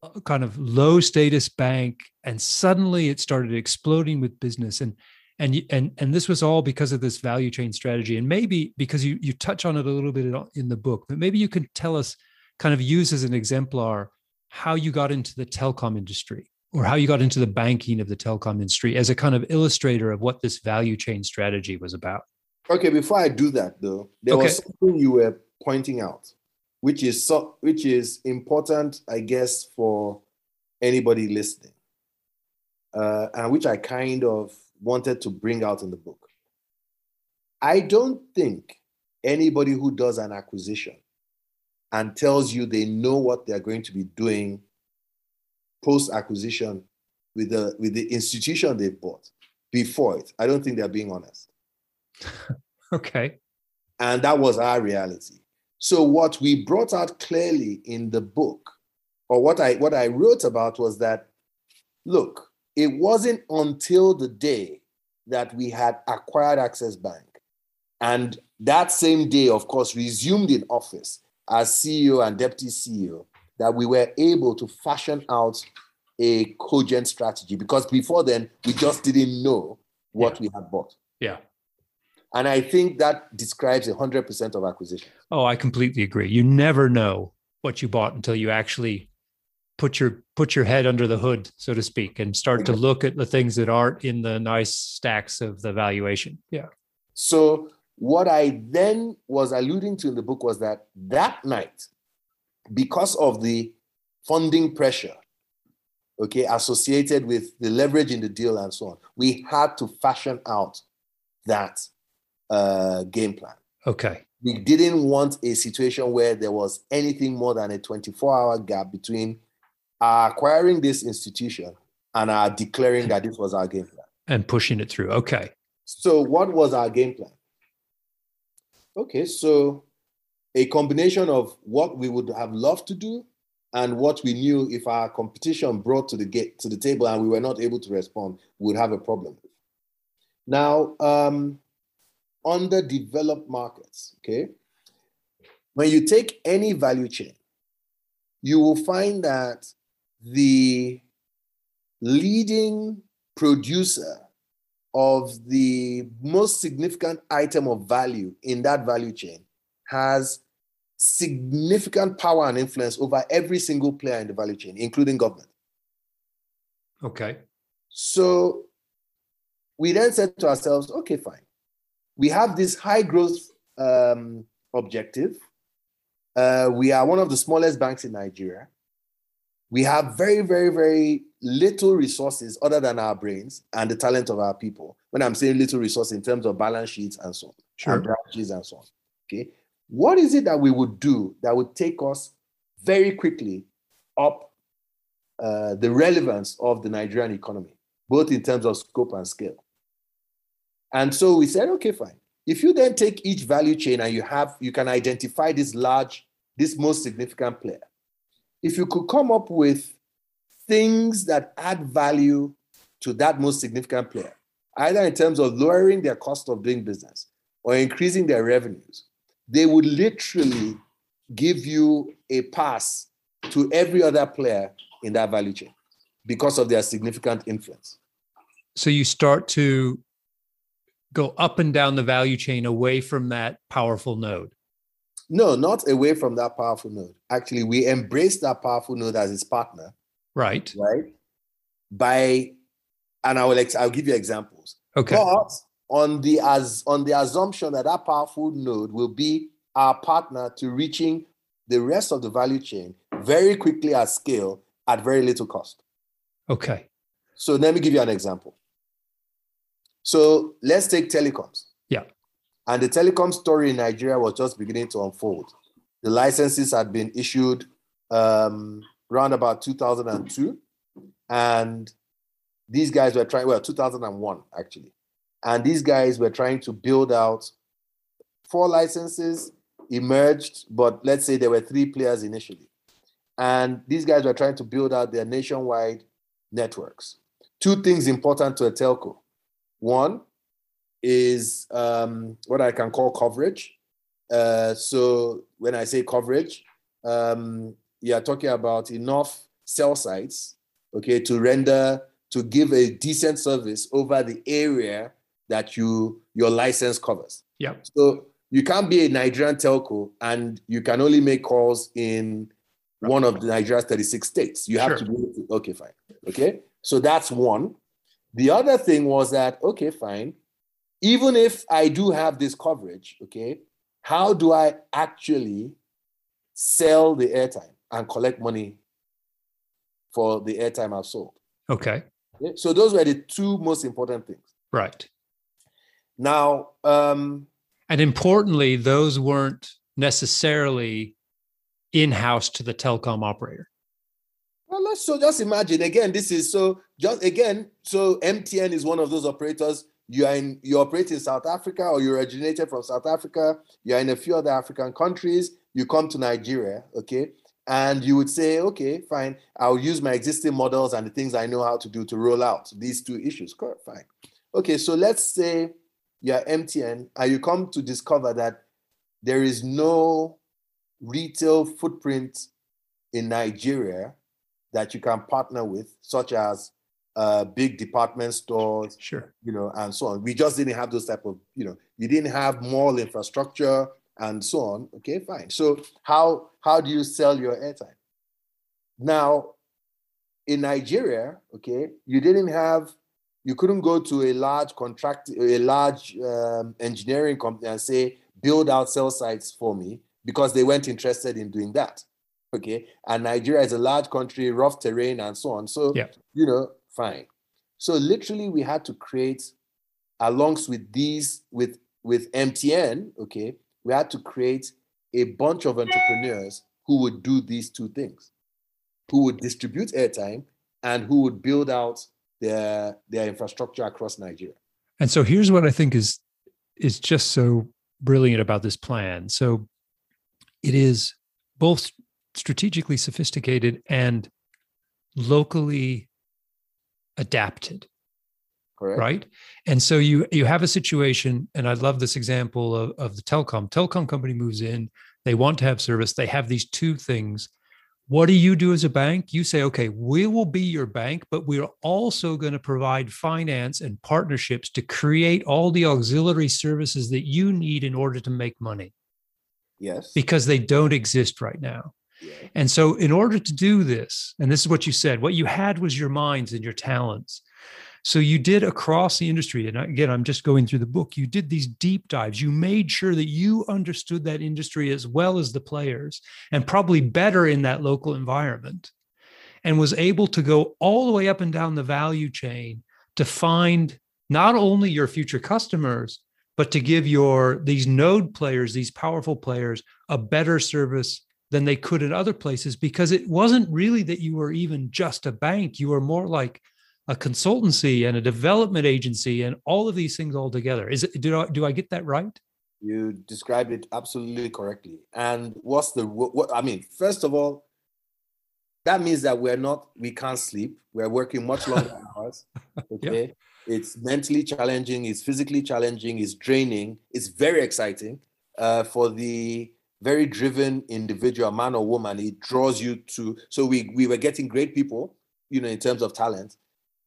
uh, kind of low status bank, and suddenly it started exploding with business and and and and this was all because of this value chain strategy and maybe because you you touch on it a little bit in the book but maybe you can tell us kind of use as an exemplar how you got into the telecom industry or how you got into the banking of the telecom industry as a kind of illustrator of what this value chain strategy was about. Okay, before I do that though, there okay. was something you were pointing out, which is so, which is important, I guess, for anybody listening, uh, and which I kind of wanted to bring out in the book. I don't think anybody who does an acquisition and tells you they know what they're going to be doing post acquisition with the with the institution they bought before it. I don't think they're being honest. okay. And that was our reality. So what we brought out clearly in the book, or what I what I wrote about was that look, it wasn't until the day that we had acquired Access Bank and that same day, of course, resumed in office as CEO and deputy CEO that we were able to fashion out a cogent strategy because before then we just didn't know what yeah. we had bought. Yeah. And I think that describes 100% of acquisition. Oh, I completely agree. You never know what you bought until you actually put your put your head under the hood, so to speak, and start to look at the things that aren't in the nice stacks of the valuation. Yeah. So what I then was alluding to in the book was that that night because of the funding pressure, okay, associated with the leverage in the deal and so on, we had to fashion out that uh, game plan. Okay. We didn't want a situation where there was anything more than a 24 hour gap between acquiring this institution and our declaring that this was our game plan. And pushing it through. Okay. So, what was our game plan? Okay, so a combination of what we would have loved to do and what we knew if our competition brought to the to the table and we were not able to respond, we would have a problem. Now, um, underdeveloped markets, okay, when you take any value chain, you will find that the leading producer of the most significant item of value in that value chain has significant power and influence over every single player in the value chain, including government. Okay. So we then said to ourselves, okay, fine. We have this high growth um, objective. Uh, we are one of the smallest banks in Nigeria. We have very, very, very little resources other than our brains and the talent of our people. When I'm saying little resources in terms of balance sheets and so on, sure. and branches and so on. Okay. What is it that we would do that would take us very quickly up uh, the relevance of the Nigerian economy, both in terms of scope and scale? And so we said, okay, fine. If you then take each value chain and you have, you can identify this large, this most significant player. If you could come up with things that add value to that most significant player, either in terms of lowering their cost of doing business or increasing their revenues, they would literally give you a pass to every other player in that value chain because of their significant influence. So you start to go up and down the value chain away from that powerful node. No, not away from that powerful node. Actually, we embrace that powerful node as its partner. Right. Right. By, and I will, I'll give you examples. Okay. But on the as on the assumption that that powerful node will be our partner to reaching the rest of the value chain very quickly at scale at very little cost. Okay. So let me give you an example. So let's take telecoms. Yeah. And the telecom story in Nigeria was just beginning to unfold. The licenses had been issued um, around about 2002. And these guys were trying, well, 2001 actually. And these guys were trying to build out four licenses, emerged, but let's say there were three players initially. And these guys were trying to build out their nationwide networks. Two things important to a telco. One is um, what I can call coverage. Uh, so when I say coverage, um, you are talking about enough cell sites, okay, to render to give a decent service over the area that you your license covers. Yeah. So you can't be a Nigerian telco and you can only make calls in right. one of the Nigeria's 36 states. You have sure. to be okay, fine. Okay. So that's one. The other thing was that, okay, fine. Even if I do have this coverage, okay, how do I actually sell the airtime and collect money for the airtime I've sold? Okay. okay. So those were the two most important things. Right. Now, um, and importantly, those weren't necessarily in-house to the telecom operator. Well, let's so just imagine again. This is so just again. So MTN is one of those operators. You are in you operate in South Africa, or you originated from South Africa. You are in a few other African countries. You come to Nigeria, okay, and you would say, okay, fine. I'll use my existing models and the things I know how to do to roll out these two issues. Correct, fine. Okay, so let's say you're MTN and you come to discover that there is no retail footprint in Nigeria that you can partner with, such as uh, big department stores, sure, you know, and so on. We just didn't have those type of, you know, you didn't have mall infrastructure and so on. Okay, fine. So how how do you sell your airtime? Now, in Nigeria, okay, you didn't have you couldn't go to a large contract, a large um, engineering company and say, build out cell sites for me because they weren't interested in doing that. Okay. And Nigeria is a large country, rough terrain, and so on. So, yeah. you know, fine. So literally we had to create, alongs with these, with with MTN, okay, we had to create a bunch of entrepreneurs who would do these two things, who would distribute airtime and who would build out their their infrastructure across Nigeria. And so here's what I think is is just so brilliant about this plan. So it is both strategically sophisticated and locally adapted Correct. right and so you you have a situation and i love this example of, of the telecom telecom company moves in they want to have service they have these two things what do you do as a bank? You say, okay, we will be your bank, but we're also going to provide finance and partnerships to create all the auxiliary services that you need in order to make money. Yes. Because they don't exist right now. Yeah. And so, in order to do this, and this is what you said, what you had was your minds and your talents. So you did across the industry. And again, I'm just going through the book. You did these deep dives. You made sure that you understood that industry as well as the players and probably better in that local environment and was able to go all the way up and down the value chain to find not only your future customers, but to give your these node players, these powerful players, a better service than they could in other places because it wasn't really that you were even just a bank. You were more like a consultancy and a development agency and all of these things all together. Is it do I, do I get that right? You described it absolutely correctly. And what's the what I mean, first of all, that means that we're not we can't sleep. We're working much longer hours. Okay. Yep. It's mentally challenging, it's physically challenging, it's draining, it's very exciting. Uh, for the very driven individual, man or woman, it draws you to so we we were getting great people, you know, in terms of talent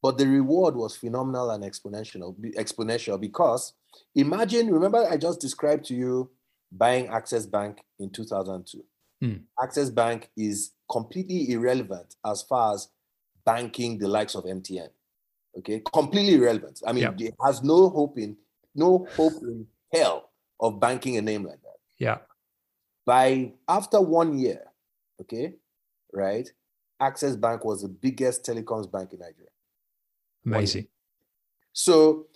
but the reward was phenomenal and exponential exponential because imagine remember i just described to you buying access bank in 2002 hmm. access bank is completely irrelevant as far as banking the likes of mtn okay? Completely irrelevant. I mean it has no hope in no hope in hell of banking a name like that. Yeah. By after one year okay right access bank was the biggest telecoms bank in nigeria Amazing. So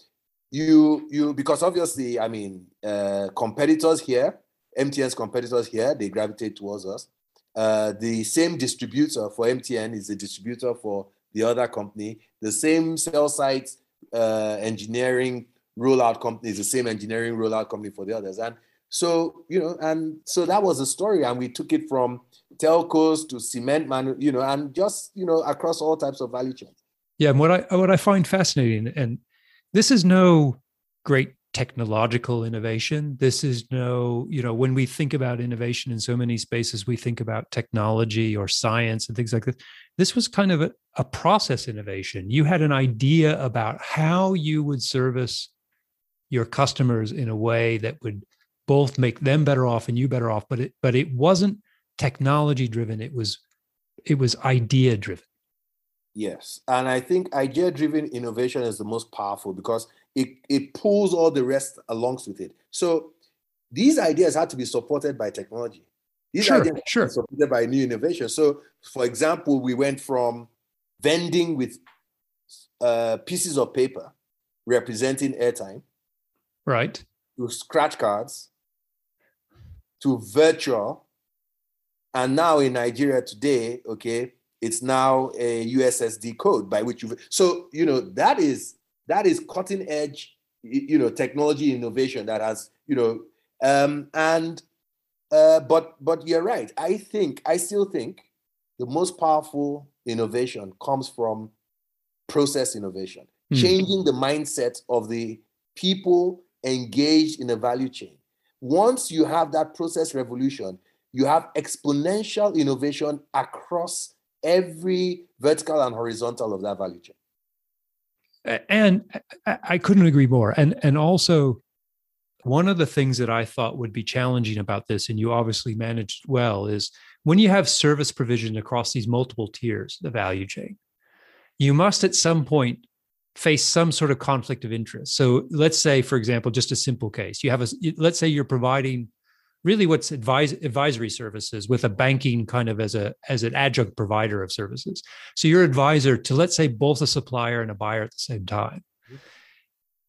you you because obviously, I mean, uh, competitors here, MTN's competitors here, they gravitate towards us. Uh, the same distributor for MTN is the distributor for the other company. The same cell site uh, engineering rollout company is the same engineering rollout company for the others. And so, you know, and so that was the story. And we took it from telcos to cement man, you know, and just, you know, across all types of value chains. Yeah. And what I what I find fascinating, and this is no great technological innovation. This is no, you know, when we think about innovation in so many spaces, we think about technology or science and things like this. This was kind of a, a process innovation. You had an idea about how you would service your customers in a way that would both make them better off and you better off but it but it wasn't technology driven it was it was idea driven yes and i think idea driven innovation is the most powerful because it it pulls all the rest along with it so these ideas had to be supported by technology these sure, ideas sure. supported by new innovation so for example we went from vending with uh, pieces of paper representing airtime right to scratch cards to virtual. And now in Nigeria today, okay, it's now a USSD code by which you so you know that is that is cutting edge you know technology innovation that has you know um and uh but but you're right i think i still think the most powerful innovation comes from process innovation mm. changing the mindset of the people engaged in a value chain once you have that process revolution, you have exponential innovation across every vertical and horizontal of that value chain. And I couldn't agree more. And and also one of the things that I thought would be challenging about this, and you obviously managed well, is when you have service provision across these multiple tiers, the value chain, you must at some point face some sort of conflict of interest. So let's say, for example, just a simple case. You have a let's say you're providing really what's advise, advisory services with a banking kind of as a as an adjunct provider of services. So you're advisor to let's say both a supplier and a buyer at the same time. Mm-hmm.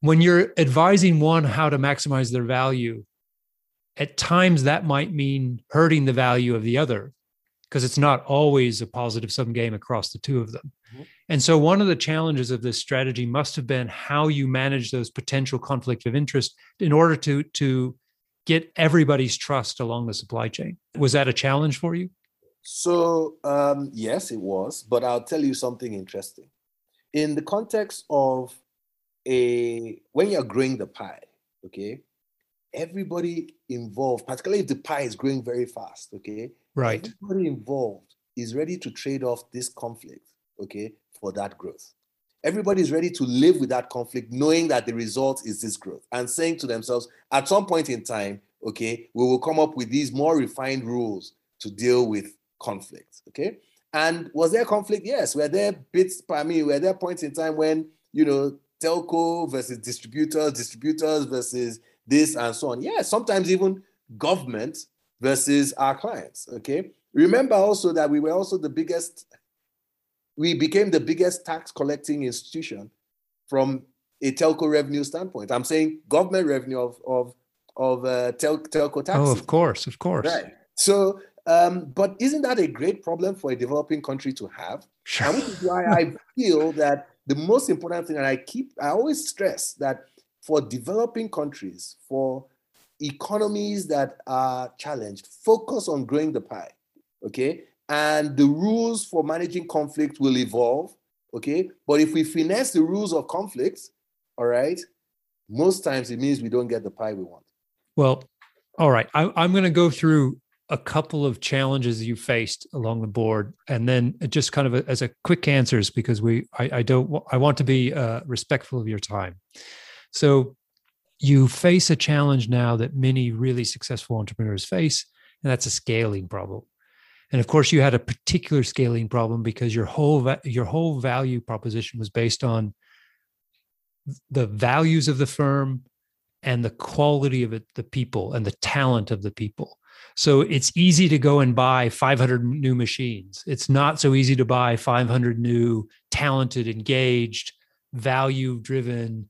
When you're advising one how to maximize their value, at times that might mean hurting the value of the other because it's not always a positive sum game across the two of them. Mm-hmm. And so, one of the challenges of this strategy must have been how you manage those potential conflict of interest in order to to get everybody's trust along the supply chain. Was that a challenge for you? So, um, yes, it was. But I'll tell you something interesting. In the context of a when you're growing the pie, okay, everybody involved, particularly if the pie is growing very fast, okay, right, everybody involved is ready to trade off this conflict, okay, for that growth. Everybody is ready to live with that conflict, knowing that the result is this growth, and saying to themselves, at some point in time, okay, we will come up with these more refined rules to deal with conflict, okay. And was there conflict? Yes. Were there bits? I mean, were there points in time when you know telco versus distributors, distributors versus this and so on? Yeah. Sometimes even government versus our clients. Okay. Remember also that we were also the biggest we became the biggest tax collecting institution from a telco revenue standpoint. I'm saying government revenue of of of uh, tel- telco taxes. Oh, of course, of course. Right. So, um, but isn't that a great problem for a developing country to have? Sure. And which is why I feel that the most important thing, and I keep, I always stress that for developing countries, for economies that are challenged, focus on growing the pie. Okay and the rules for managing conflict will evolve. Okay. But if we finesse the rules of conflict, all right, most times it means we don't get the pie we want. Well, all right. I, I'm going to go through a couple of challenges you faced along the board, and then just kind of a, as a quick answers because we I, I don't I want to be uh, respectful of your time. So you face a challenge now that many really successful entrepreneurs face, and that's a scaling problem and of course you had a particular scaling problem because your whole your whole value proposition was based on the values of the firm and the quality of it the people and the talent of the people so it's easy to go and buy 500 new machines it's not so easy to buy 500 new talented engaged value driven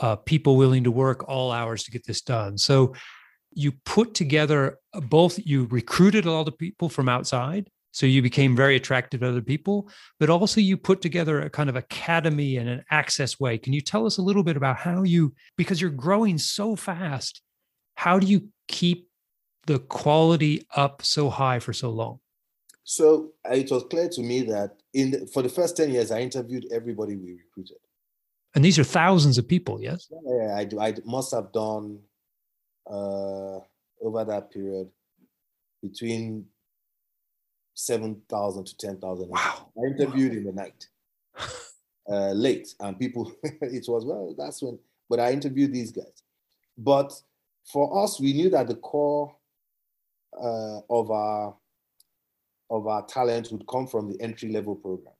uh, people willing to work all hours to get this done. So you put together uh, both, you recruited a lot of people from outside. So you became very attractive to other people, but also you put together a kind of academy and an access way. Can you tell us a little bit about how you, because you're growing so fast, how do you keep the quality up so high for so long? So uh, it was clear to me that in the, for the first 10 years, I interviewed everybody we recruited. And these are thousands of people, yes? Yeah, I, do, I must have done uh, over that period between 7,000 to 10,000. Wow. I interviewed wow. in the night, uh, late, and people, it was, well, that's when, but I interviewed these guys. But for us, we knew that the core uh, of our of our talent would come from the entry level program.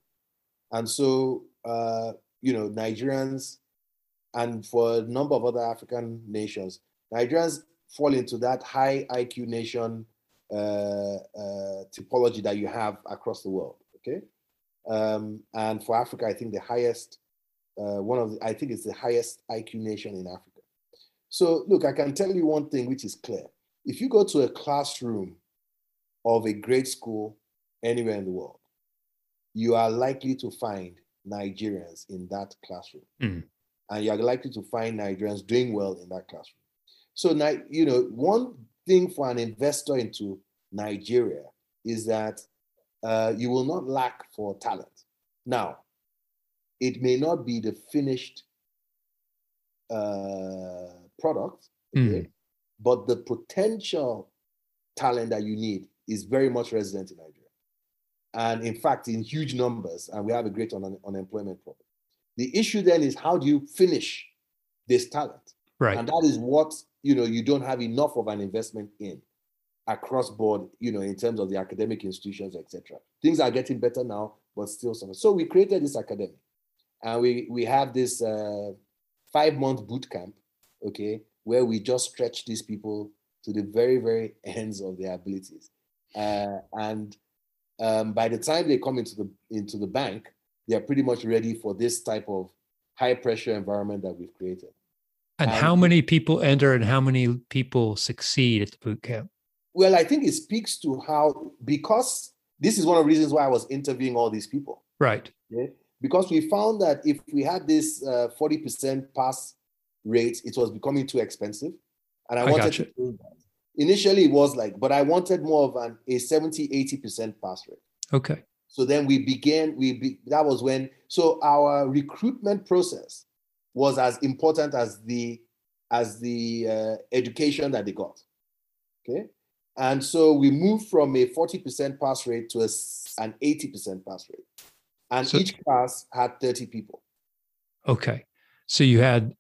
And so, uh, you know, Nigerians and for a number of other African nations, Nigerians fall into that high IQ nation uh, uh, typology that you have across the world. Okay. Um, and for Africa, I think the highest, uh, one of the, I think it's the highest IQ nation in Africa. So, look, I can tell you one thing which is clear. If you go to a classroom of a grade school anywhere in the world, you are likely to find Nigerians in that classroom. Mm. And you are likely to find Nigerians doing well in that classroom. So now, you know, one thing for an investor into Nigeria is that uh, you will not lack for talent. Now, it may not be the finished uh, product, okay, mm. but the potential talent that you need is very much resident in Nigeria. And in fact, in huge numbers, and we have a great un- unemployment problem. The issue then is how do you finish this talent? Right. And that is what you know you don't have enough of an investment in across board, you know, in terms of the academic institutions, etc. Things are getting better now, but still some. So we created this academy, and we we have this uh, five month boot camp, okay, where we just stretch these people to the very, very ends of their abilities. Uh, and um, by the time they come into the into the bank, they are pretty much ready for this type of high pressure environment that we've created. And, and how many people enter and how many people succeed at the boot camp? Well, I think it speaks to how because this is one of the reasons why I was interviewing all these people. Right. Okay? Because we found that if we had this uh, 40% pass rate, it was becoming too expensive. And I, I wanted to initially it was like, but I wanted more of an a 70, 80% pass rate. Okay. So then we began, we be, that was when, so our recruitment process was as important as the as the uh, education that they got. Okay. And so we moved from a 40% pass rate to a, an 80% pass rate. And so, each class had 30 people. Okay. So you had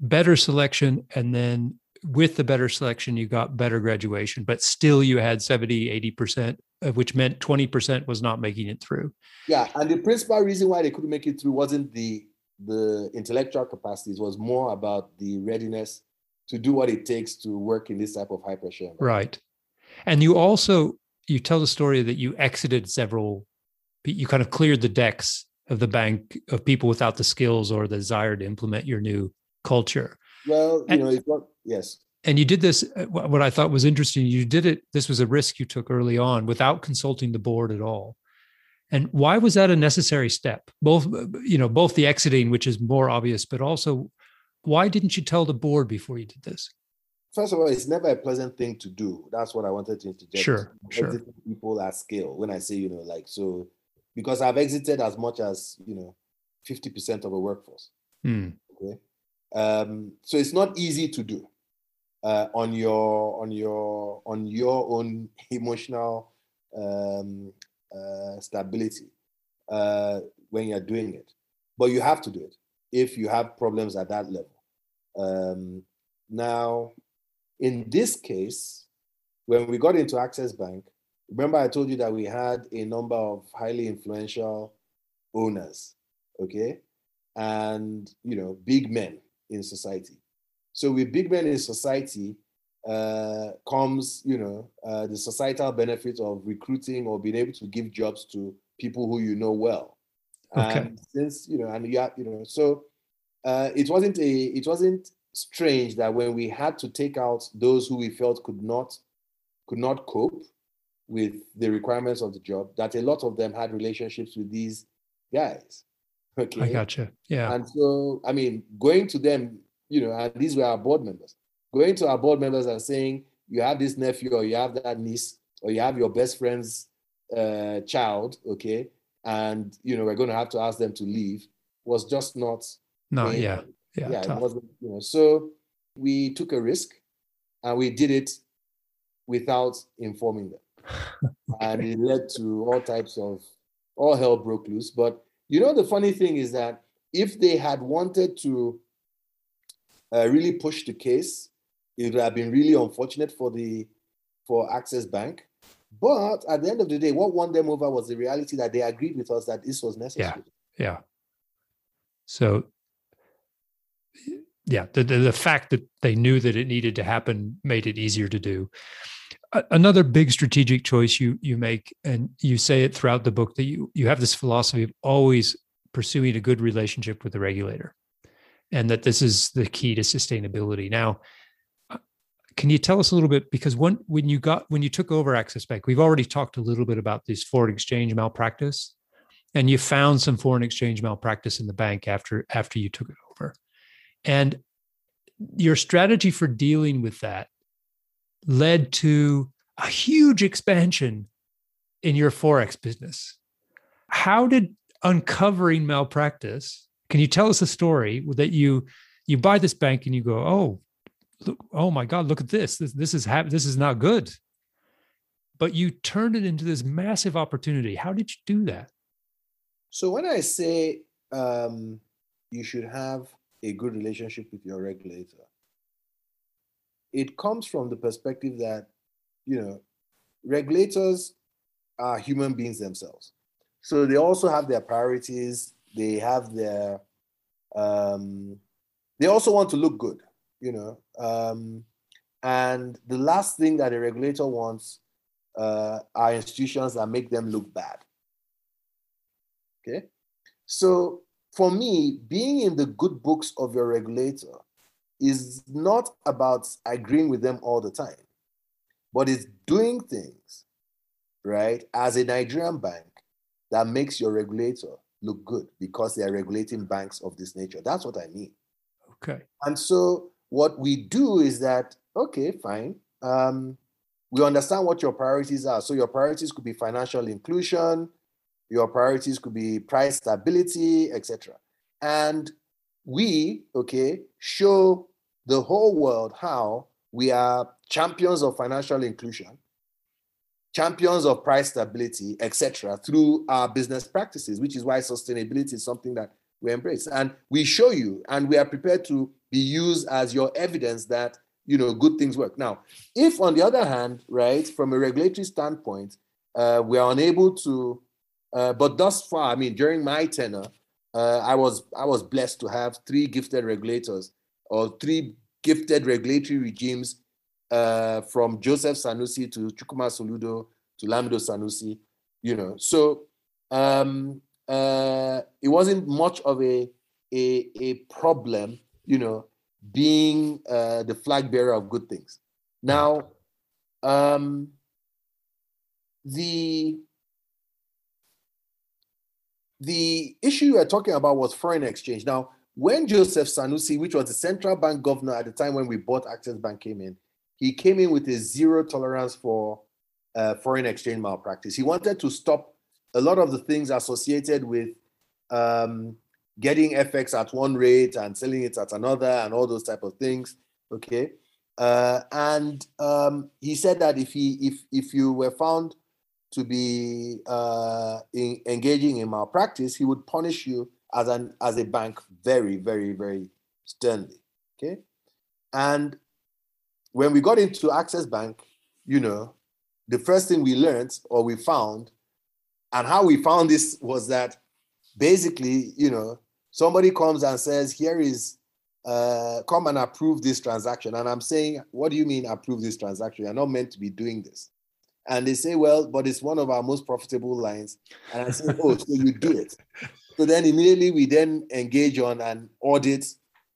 better selection and then with the better selection you got better graduation but still you had 70 80% which meant 20% was not making it through yeah and the principal reason why they couldn't make it through wasn't the the intellectual capacities was more about the readiness to do what it takes to work in this type of high pressure right and you also you tell the story that you exited several you kind of cleared the decks of the bank of people without the skills or the desire to implement your new culture well, you and, know, it's not, yes. And you did this, uh, what I thought was interesting, you did it, this was a risk you took early on without consulting the board at all. And why was that a necessary step? Both, you know, both the exiting, which is more obvious, but also why didn't you tell the board before you did this? First of all, it's never a pleasant thing to do. That's what I wanted to interject. Sure, sure. People at scale. When I say, you know, like so, because I've exited as much as you know, fifty percent of a workforce. Hmm. Okay, um, so it's not easy to do uh, on your on your on your own emotional um, uh, stability uh, when you're doing it, but you have to do it if you have problems at that level. Um, now, in this case, when we got into Access Bank, remember I told you that we had a number of highly influential owners, okay, and you know big men in society. So with big men in society uh, comes, you know, uh, the societal benefit of recruiting or being able to give jobs to people who you know well. Okay. And since you know, and you have, you know, so uh, it wasn't a it wasn't strange that when we had to take out those who we felt could not could not cope with the requirements of the job, that a lot of them had relationships with these guys. Okay. I gotcha. Yeah. And so, I mean, going to them, you know, and these were our board members, going to our board members and saying, you have this nephew or you have that niece or you have your best friend's uh, child, okay, and you know we're going to have to ask them to leave was just not. No, yeah, yeah, yeah. It wasn't, you know. So we took a risk, and we did it without informing them, and it led to all types of all hell broke loose. But you know, the funny thing is that if they had wanted to uh, really push the case, it would have been really unfortunate for the for Access Bank but at the end of the day, what won them over was the reality that they agreed with us that this was necessary. Yeah. Yeah. So, yeah, the, the, the fact that they knew that it needed to happen made it easier to do. Another big strategic choice you you make, and you say it throughout the book that you you have this philosophy of always pursuing a good relationship with the regulator, and that this is the key to sustainability. Now, can you tell us a little bit because when when you got when you took over Access Bank, we've already talked a little bit about this foreign exchange malpractice, and you found some foreign exchange malpractice in the bank after after you took it over, and your strategy for dealing with that led to a huge expansion in your forex business. How did uncovering malpractice? Can you tell us a story that you you buy this bank and you go, oh, look, oh my God, look at this. This, this is this is not good. But you turned it into this massive opportunity. How did you do that? So when I say um, you should have a good relationship with your regulator, it comes from the perspective that you know regulators are human beings themselves. So they also have their priorities. They have their um, they also want to look good you know. Um, and the last thing that a regulator wants uh, are institutions that make them look bad. Okay. So for me, being in the good books of your regulator is not about agreeing with them all the time, but it's doing things, right, as a Nigerian bank that makes your regulator look good because they are regulating banks of this nature. That's what I mean. Okay. And so what we do is that, okay, fine. Um, we understand what your priorities are. So your priorities could be financial inclusion, your priorities could be price stability, etc. And we, okay, show the whole world how we are champions of financial inclusion, champions of price stability, etc., through our business practices, which is why sustainability is something that we embrace. And we show you, and we are prepared to be used as your evidence that you know good things work. Now, if on the other hand, right, from a regulatory standpoint, uh, we are unable to, uh, but thus far, I mean, during my tenure, uh, I was I was blessed to have three gifted regulators or three gifted regulatory regimes uh, from Joseph Sanusi to Chukwuma Soludo to Lamido Sanusi, you know. So um, uh, it wasn't much of a, a, a problem you know, being uh, the flag bearer of good things. Now, um, the the issue you are talking about was foreign exchange. Now, when Joseph Sanusi, which was the central bank governor at the time when we bought Access Bank, came in, he came in with a zero tolerance for uh, foreign exchange malpractice. He wanted to stop a lot of the things associated with um, getting FX at one rate and selling it at another and all those type of things. Okay. Uh, and um, he said that if he if if you were found to be uh, in, engaging in malpractice, he would punish you as an as a bank very very very sternly. Okay, and when we got into Access Bank, you know, the first thing we learned or we found, and how we found this was that basically, you know, somebody comes and says, here is, uh, come and approve this transaction. And I'm saying, what do you mean approve this transaction? You're not meant to be doing this. And they say, well, but it's one of our most profitable lines. And I say, oh, so you do it. So then immediately we then engage on an audit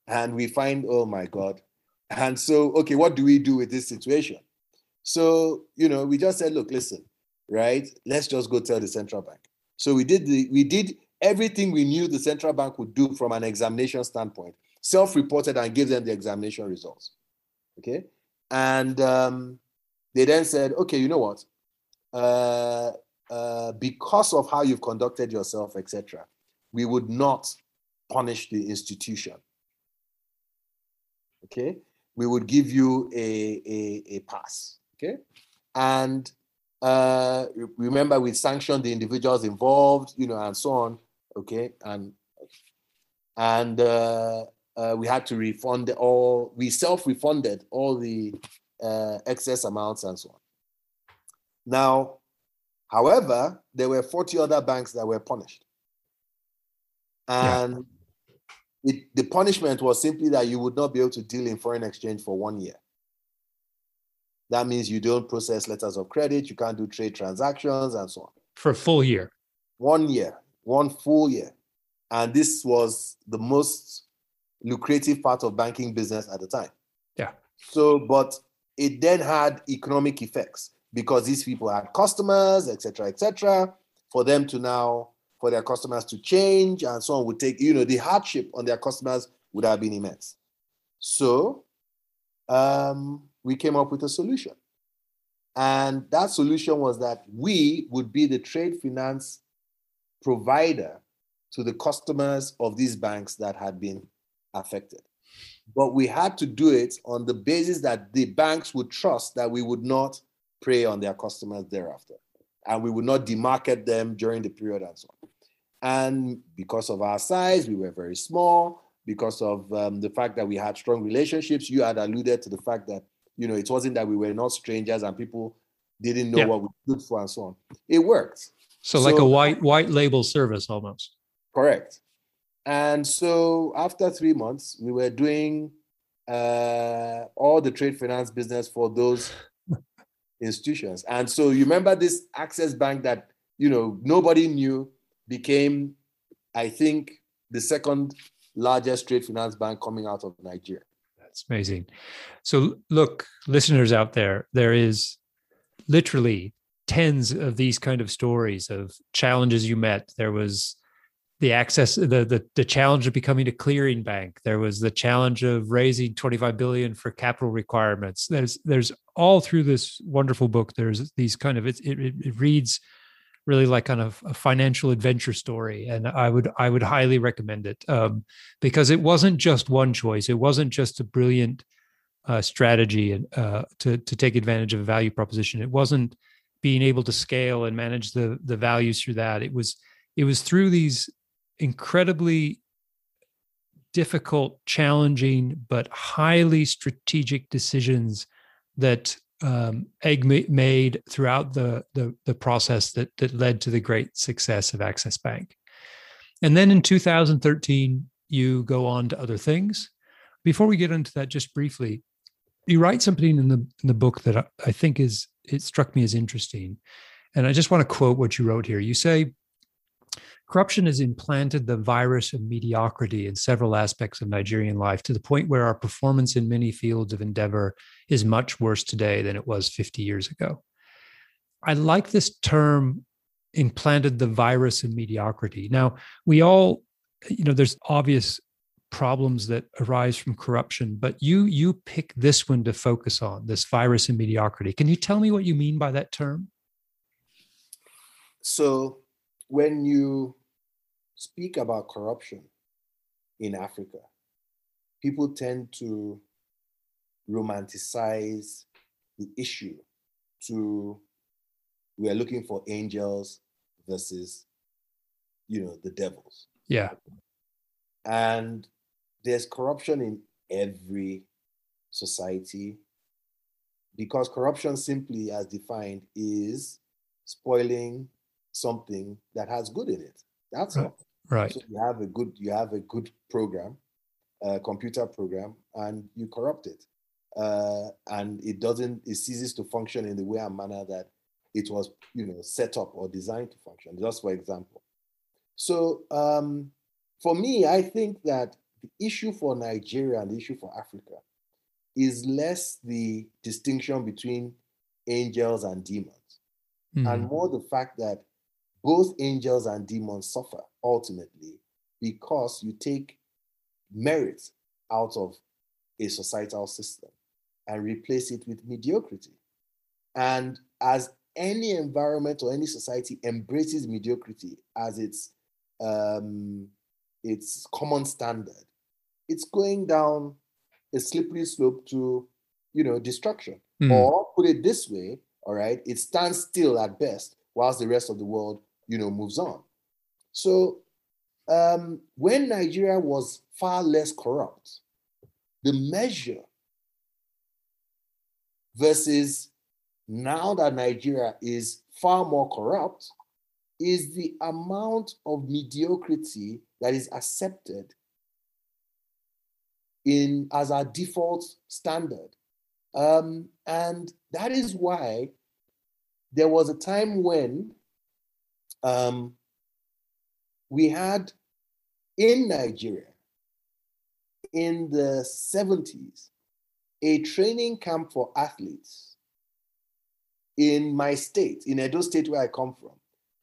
and we find, oh my God. And so, okay, what do we do with this situation? So, you know, we just said, look, listen, right? Let's just go tell the central bank. So we did the we did everything we knew the central bank would do from an examination standpoint, self-reported and gave them the examination results. Okay. And um, they then said, okay, you know what? Uh, uh, because of how you've conducted yourself, etc., we would not punish the institution. Okay, we would give you a, a, a pass. Okay, and uh, remember we sanctioned the individuals involved, you know, and so on. Okay, and and uh, uh, we had to refund all. We self-refunded all the uh, excess amounts and so on. Now, however, there were 40 other banks that were punished. And yeah. it, the punishment was simply that you would not be able to deal in foreign exchange for one year. That means you don't process letters of credit, you can't do trade transactions, and so on. For a full year. One year, one full year. And this was the most lucrative part of banking business at the time. Yeah. So, but it then had economic effects because these people had customers, etc., etc. for them to now, for their customers to change and so on would take, you know, the hardship on their customers would have been immense. So um, we came up with a solution. And that solution was that we would be the trade finance provider to the customers of these banks that had been affected. But we had to do it on the basis that the banks would trust that we would not prey on their customers thereafter. And we would not demarket them during the period and so on. And because of our size, we were very small. Because of um, the fact that we had strong relationships, you had alluded to the fact that you know it wasn't that we were not strangers and people didn't know yeah. what we stood for and so on. It worked. So, so like a white white label service almost. Correct. And so after three months, we were doing uh, all the trade finance business for those institutions. And so you remember this Access Bank that you know nobody knew became, I think, the second largest trade finance bank coming out of Nigeria. That's amazing. So look, listeners out there, there is literally tens of these kind of stories of challenges you met. There was the access the, the the challenge of becoming a clearing bank. There was the challenge of raising 25 billion for capital requirements. There's there's all through this wonderful book there's these kind of it it, it reads really like kind of a financial adventure story and i would i would highly recommend it. Um, because it wasn't just one choice. It wasn't just a brilliant uh, strategy uh, to to take advantage of a value proposition. It wasn't being able to scale and manage the the values through that it was it was through these incredibly difficult, challenging, but highly strategic decisions that um, Aig made throughout the, the, the process that that led to the great success of Access Bank. And then in 2013, you go on to other things. Before we get into that, just briefly, you write something in the in the book that I, I think is it struck me as interesting, and I just want to quote what you wrote here. You say Corruption has implanted the virus of mediocrity in several aspects of Nigerian life to the point where our performance in many fields of endeavor is much worse today than it was 50 years ago. I like this term implanted the virus of mediocrity. Now, we all, you know, there's obvious problems that arise from corruption, but you you pick this one to focus on, this virus of mediocrity. Can you tell me what you mean by that term? So when you speak about corruption in Africa, people tend to romanticize the issue to we are looking for angels versus you know the devils yeah and there's corruption in every society because corruption simply as defined is spoiling something that has good in it. That's right. all. Right. So you have a good you have a good program, a computer program, and you corrupt it, uh, and it doesn't it ceases to function in the way and manner that it was you know set up or designed to function. Just for example. So um, for me, I think that the issue for Nigeria and the issue for Africa is less the distinction between angels and demons, mm. and more the fact that both angels and demons suffer ultimately because you take merit out of a societal system and replace it with mediocrity. And as any environment or any society embraces mediocrity as its um, its common standard, it's going down a slippery slope to you know destruction. Mm. Or put it this way, all right, it stands still at best whilst the rest of the world you know moves on. So um, when Nigeria was far less corrupt, the measure versus now that Nigeria is far more corrupt is the amount of mediocrity that is accepted in as our default standard. Um, and that is why there was a time when um, we had in Nigeria in the 70s a training camp for athletes in my state, in Edo State, where I come from,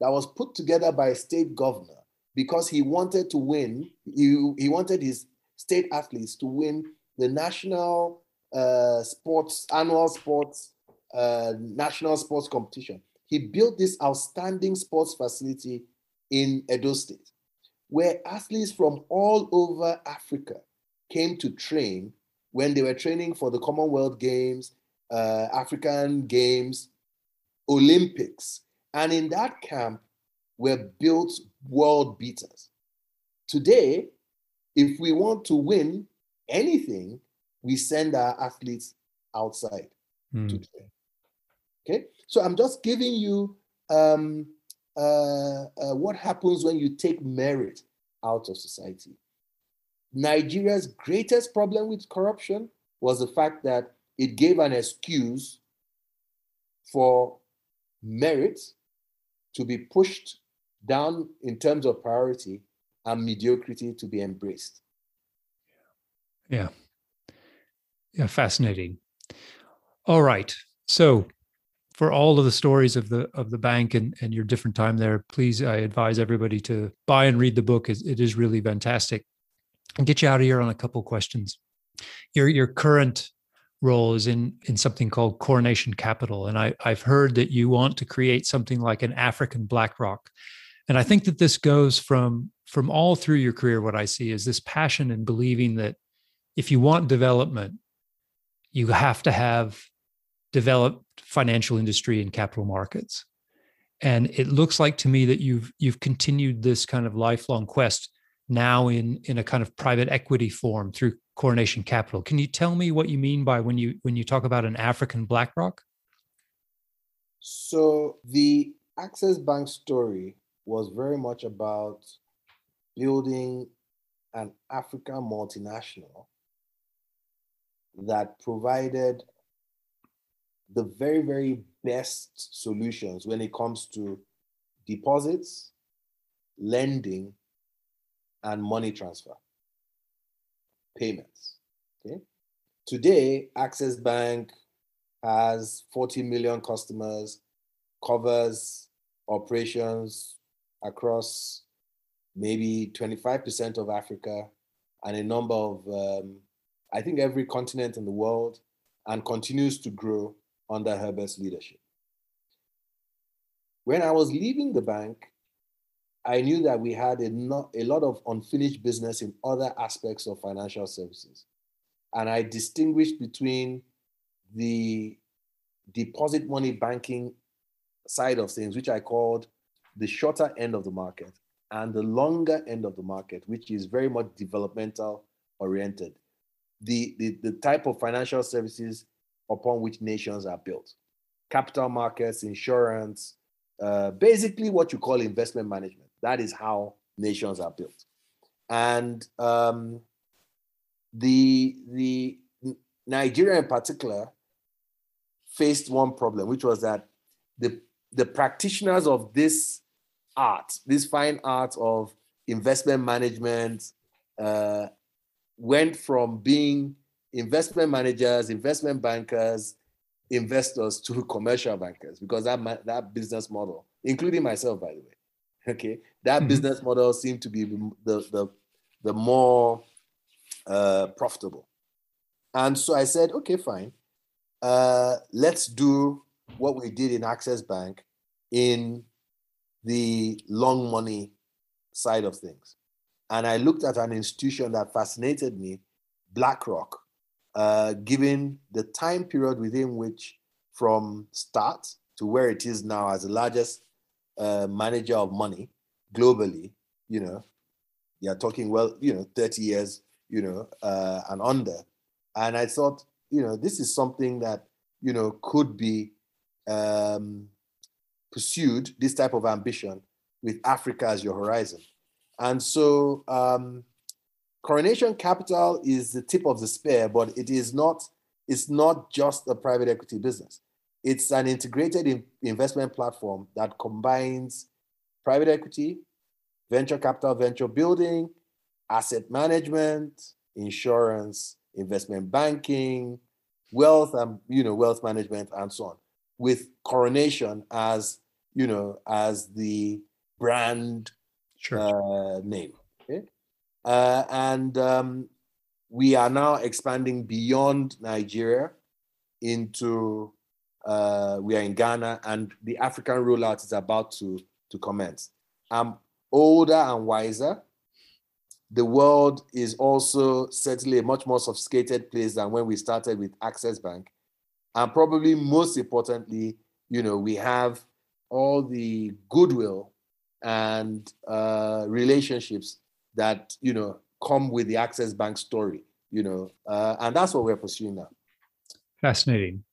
that was put together by a state governor because he wanted to win, he, he wanted his state athletes to win the national uh, sports, annual sports, uh, national sports competition. He built this outstanding sports facility in Edo State, where athletes from all over Africa came to train when they were training for the Commonwealth Games, uh, African Games, Olympics. And in that camp were built world beaters. Today, if we want to win anything, we send our athletes outside mm. to train. Okay, so I'm just giving you um, uh, uh, what happens when you take merit out of society. Nigeria's greatest problem with corruption was the fact that it gave an excuse for merit to be pushed down in terms of priority and mediocrity to be embraced. Yeah. Yeah, fascinating. All right. So for all of the stories of the of the bank and, and your different time there, please I advise everybody to buy and read the book. It is really fantastic. And get you out of here on a couple questions. Your your current role is in in something called Coronation Capital, and I I've heard that you want to create something like an African BlackRock, and I think that this goes from from all through your career. What I see is this passion and believing that if you want development, you have to have developed financial industry and capital markets. And it looks like to me that you've you've continued this kind of lifelong quest now in in a kind of private equity form through Coronation Capital. Can you tell me what you mean by when you when you talk about an African BlackRock? So the Access Bank story was very much about building an African multinational that provided the very, very best solutions when it comes to deposits, lending, and money transfer, payments. Okay. Today, Access Bank has 40 million customers, covers operations across maybe 25% of Africa and a number of, um, I think, every continent in the world, and continues to grow under Herbert's leadership. When I was leaving the bank, I knew that we had a, not, a lot of unfinished business in other aspects of financial services. And I distinguished between the deposit money banking side of things, which I called the shorter end of the market, and the longer end of the market, which is very much developmental oriented. The, the, the type of financial services upon which nations are built capital markets, insurance, uh, basically what you call investment management. That is how nations are built. And um, the, the Nigeria in particular faced one problem, which was that the, the practitioners of this art, this fine art of investment management, uh, went from being investment managers, investment bankers, investors to commercial bankers because that that business model, including myself, by the way, okay, that mm-hmm. business model seemed to be the the the more uh, profitable. And so I said, okay, fine, uh, let's do what we did in Access Bank in the long money side of things. And I looked at an institution that fascinated me, BlackRock, uh, given the time period within which, from start to where it is now as the largest uh, manager of money globally, you know, you're talking, well, you know, 30 years, you know, uh, and under. And I thought, you know, this is something that, you know, could be um, pursued, this type of ambition, with Africa as your horizon. And so um, Coronation Capital is the tip of the spear, but it is not, it's not just a private equity business. It's an integrated in investment platform that combines private equity, venture capital, venture building, asset management, insurance, investment banking, wealth and you know wealth management and so on with coronation as you know as the brand sure. uh, name okay? uh, and um, we are now expanding beyond nigeria into uh, we are in ghana and the african rollout is about to to commence i'm older and wiser the world is also certainly a much more sophisticated place than when we started with Access Bank. And probably most importantly, you know, we have all the goodwill and uh, relationships that, you know, come with the Access Bank story, you know, uh, and that's what we're pursuing now. Fascinating.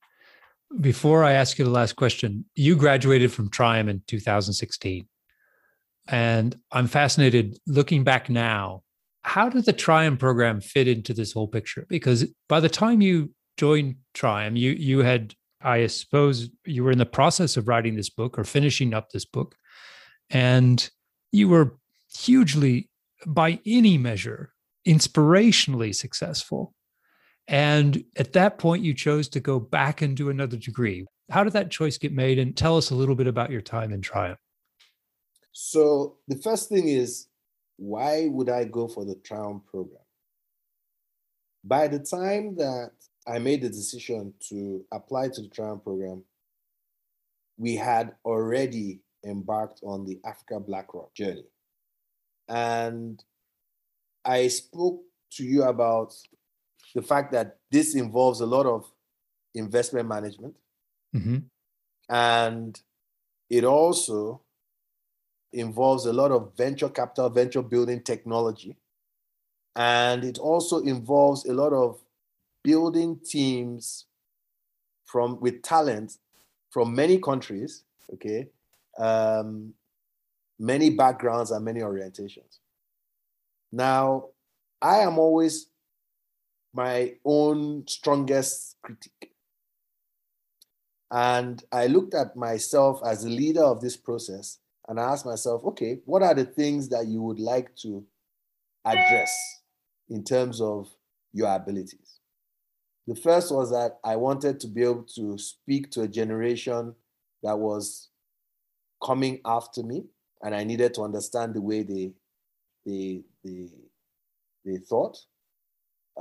Before I ask you the last question, you graduated from Trium in 2016. And I'm fascinated looking back now how did the Trium program fit into this whole picture? Because by the time you joined Trium, you you had, I suppose, you were in the process of writing this book or finishing up this book, and you were hugely, by any measure, inspirationally successful. And at that point, you chose to go back and do another degree. How did that choice get made? And tell us a little bit about your time in Trium. So the first thing is why would I go for the Trium program? By the time that I made the decision to apply to the Trium program, we had already embarked on the Africa BlackRock journey. And I spoke to you about the fact that this involves a lot of investment management. Mm-hmm. And it also involves a lot of venture capital, venture building technology. And it also involves a lot of building teams from with talent from many countries, okay, um, many backgrounds and many orientations. Now, I am always my own strongest critic. And I looked at myself as the leader of this process and I asked myself, okay, what are the things that you would like to address in terms of your abilities? The first was that I wanted to be able to speak to a generation that was coming after me, and I needed to understand the way they they they, they thought,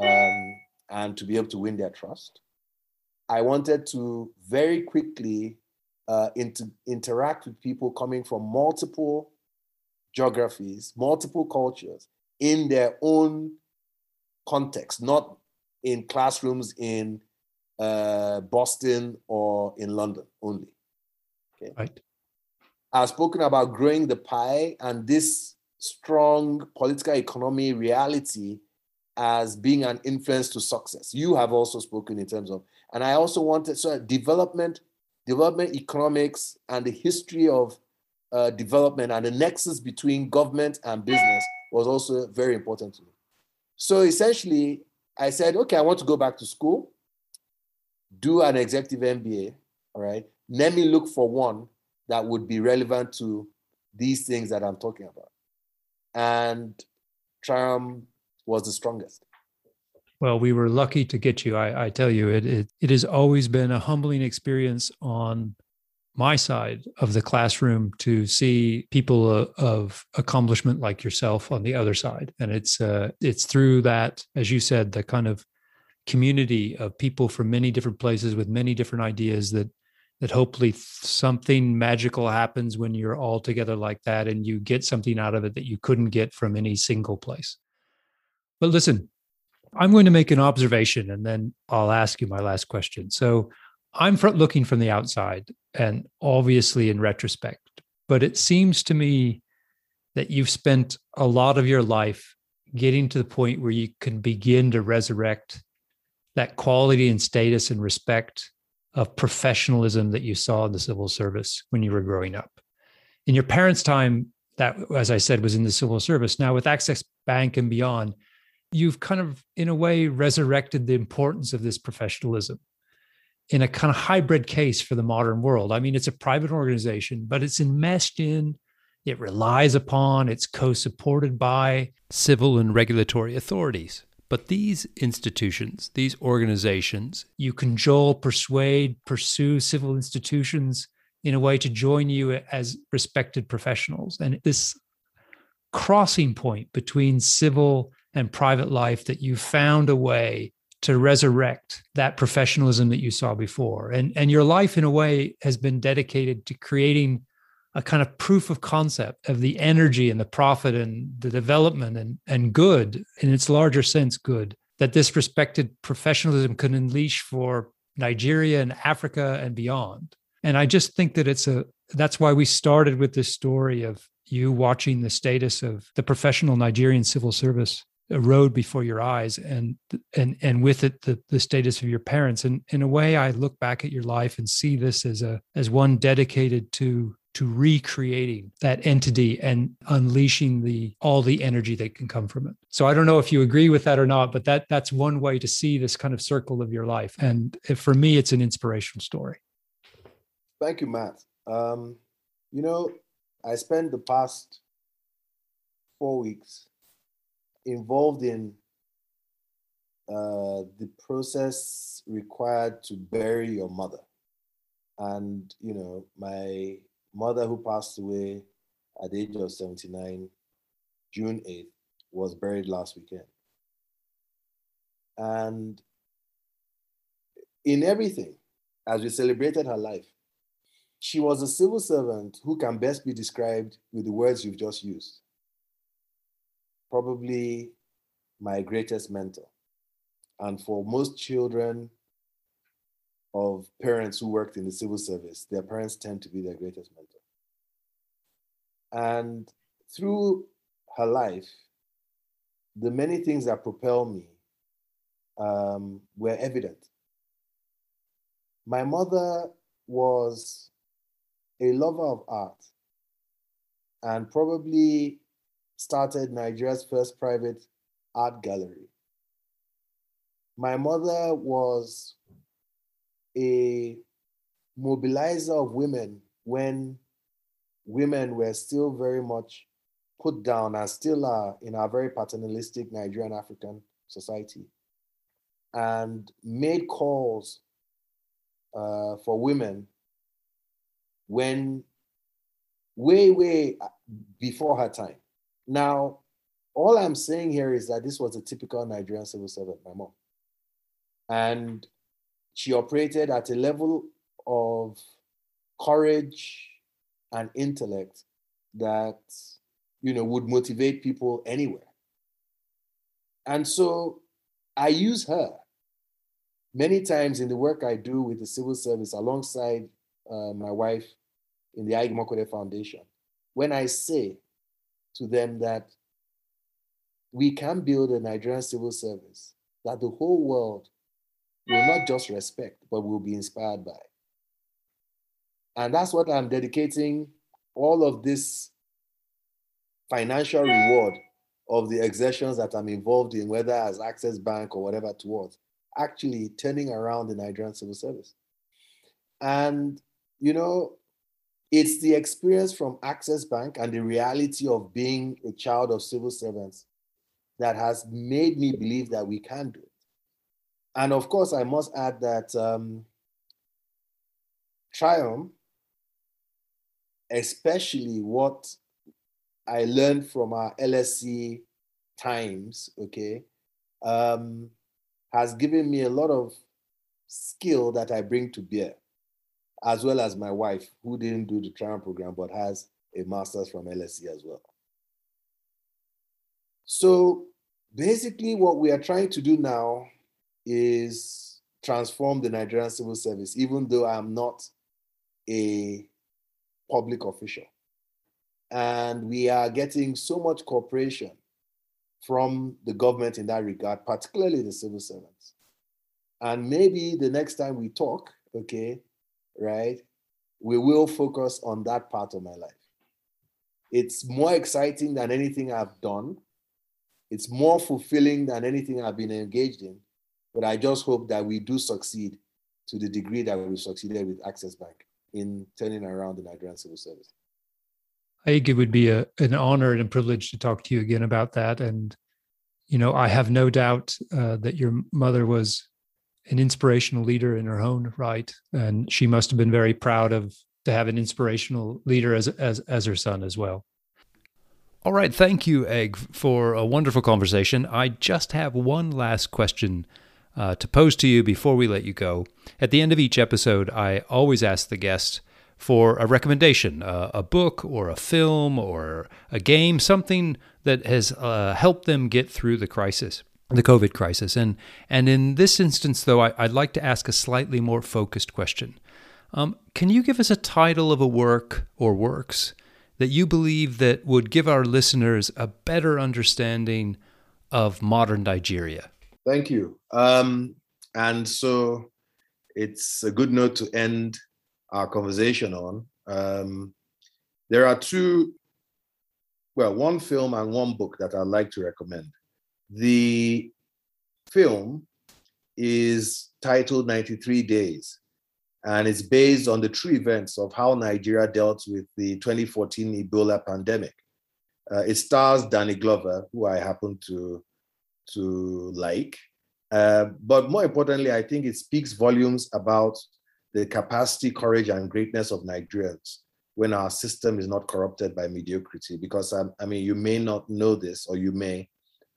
um, and to be able to win their trust. I wanted to very quickly uh, inter- interact with people coming from multiple geographies, multiple cultures in their own context, not in classrooms in uh, Boston or in London only. Okay. Right. I've spoken about growing the pie and this strong political economy reality as being an influence to success. You have also spoken in terms of, and I also wanted so development development economics and the history of uh, development and the nexus between government and business was also very important to me. So essentially, I said, okay, I want to go back to school, do an executive MBA, all right? Let me look for one that would be relevant to these things that I'm talking about. And Trium was the strongest. Well, we were lucky to get you. I, I tell you, it, it it has always been a humbling experience on my side of the classroom to see people uh, of accomplishment like yourself on the other side, and it's uh, it's through that, as you said, the kind of community of people from many different places with many different ideas that that hopefully something magical happens when you're all together like that and you get something out of it that you couldn't get from any single place. But listen, I'm going to make an observation and then I'll ask you my last question. So I'm looking from the outside and obviously in retrospect, but it seems to me that you've spent a lot of your life getting to the point where you can begin to resurrect that quality and status and respect of professionalism that you saw in the civil service when you were growing up. In your parents' time, that, as I said, was in the civil service. Now, with Access Bank and beyond, you've kind of, in a way, resurrected the importance of this professionalism in a kind of hybrid case for the modern world. I mean, it's a private organization, but it's enmeshed in, it relies upon, it's co supported by civil and regulatory authorities. But these institutions, these organizations, you cajole, persuade, pursue civil institutions in a way to join you as respected professionals. And this crossing point between civil and private life that you found a way to resurrect that professionalism that you saw before. And, and your life, in a way, has been dedicated to creating a kind of proof of concept of the energy and the profit and the development and, and good in its larger sense, good that this respected professionalism could unleash for Nigeria and Africa and beyond. And I just think that it's a that's why we started with this story of you watching the status of the professional Nigerian civil service erode before your eyes and and and with it the, the status of your parents. And in a way i look back at your life and see this as a as one dedicated to to recreating that entity and unleashing the all the energy that can come from it. So i don't know if you agree with that or not but that that's one way to see this kind of circle of your life. And for me it's an inspirational story. Thank you matt. Um, you know i spent the past four weeks involved in uh, the process required to bury your mother. And, you know, my mother who passed away at the age of 79, June 8th, was buried last weekend. And in everything, as we celebrated her life, she was a civil servant who can best be described with the words you've just used probably my greatest mentor. And for most children of parents who worked in the civil service, their parents tend to be their greatest mentor. And through her life, the many things that propel me um, were evident. My mother was a lover of art and probably started Nigeria's first private art gallery. My mother was a mobilizer of women when women were still very much put down and still are in our very paternalistic Nigerian African society and made calls uh, for women when way, way before her time. Now, all I'm saying here is that this was a typical Nigerian civil servant, my mom. And she operated at a level of courage and intellect that, you know, would motivate people anywhere. And so I use her many times in the work I do with the civil service alongside uh, my wife in the Ige Foundation. When I say to them that we can build a Nigerian civil service that the whole world will not just respect, but will be inspired by. And that's what I'm dedicating all of this financial reward of the exertions that I'm involved in, whether as Access Bank or whatever, towards actually turning around the Nigerian civil service. And, you know, it's the experience from Access Bank and the reality of being a child of civil servants that has made me believe that we can do it. And of course, I must add that um, Trium, especially what I learned from our LSE times, okay, um, has given me a lot of skill that I bring to bear as well as my wife, who didn't do the Trium program but has a master's from LSE as well. So basically, what we are trying to do now is transform the Nigerian civil service, even though I'm not a public official. And we are getting so much cooperation from the government in that regard, particularly the civil servants. And maybe the next time we talk, okay, right, we will focus on that part of my life. It's more exciting than anything I've done. It's more fulfilling than anything I've been engaged in. But I just hope that we do succeed to the degree that we succeeded with Access Bank in turning around the Nigerian civil service. I think it would be a, an honor and a privilege to talk to you again about that. And, you know, I have no doubt uh, that your mother was an inspirational leader in her own right, and she must have been very proud of to have an inspirational leader as as as her son as well. All right, thank you, Aig, for a wonderful conversation. I just have one last question uh, to pose to you before we let you go. At the end of each episode, I always ask the guest for a recommendation, uh, a book or a film or a game, something that has uh, helped them get through the crisis the COVID crisis. And, and in this instance, though, I, would like to ask a slightly more focused question. Um, can you give us a title of a work or works that you believe that would give our listeners a better understanding of modern Nigeria? Thank you. Um, and so it's a good note to end our conversation on. Um, there are two, well, one film and one book that I'd like to recommend. The film is titled 93 Days, and it's based on the true events of how Nigeria dealt with the 2014 Ebola pandemic. Uh, it stars Danny Glover, who I happen to, to like. Uh, but more importantly, I think it speaks volumes about the capacity, courage, and greatness of Nigerians when our system is not corrupted by mediocrity. Because um, I mean, you may not know this, or you may,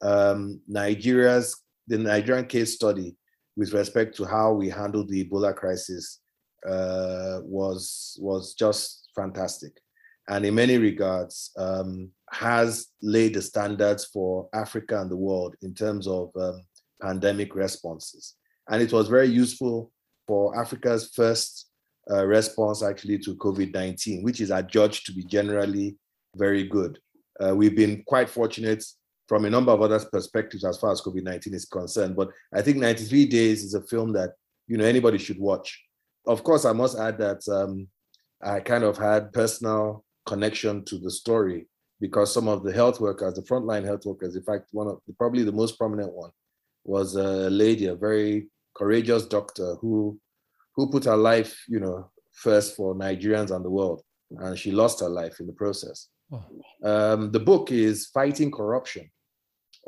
um, Nigeria's the Nigerian case study with respect to how we handled the Ebola crisis uh, was was just fantastic, and in many regards um, has laid the standards for Africa and the world in terms of um, pandemic responses. And it was very useful for Africa's first uh, response actually to COVID 19, which is adjudged to be generally very good. Uh, we've been quite fortunate from a number of other perspectives as far as COVID 19 is concerned. But I think 93 Days is a film that you know anybody should watch. Of course, I must add that um, I kind of had personal connection to the story because some of the health workers, the frontline health workers, in fact, one of the, probably the most prominent one was a lady, a very courageous doctor who who put her life, you know, first for Nigerians and the world, and she lost her life in the process. Um, the book is Fighting Corruption,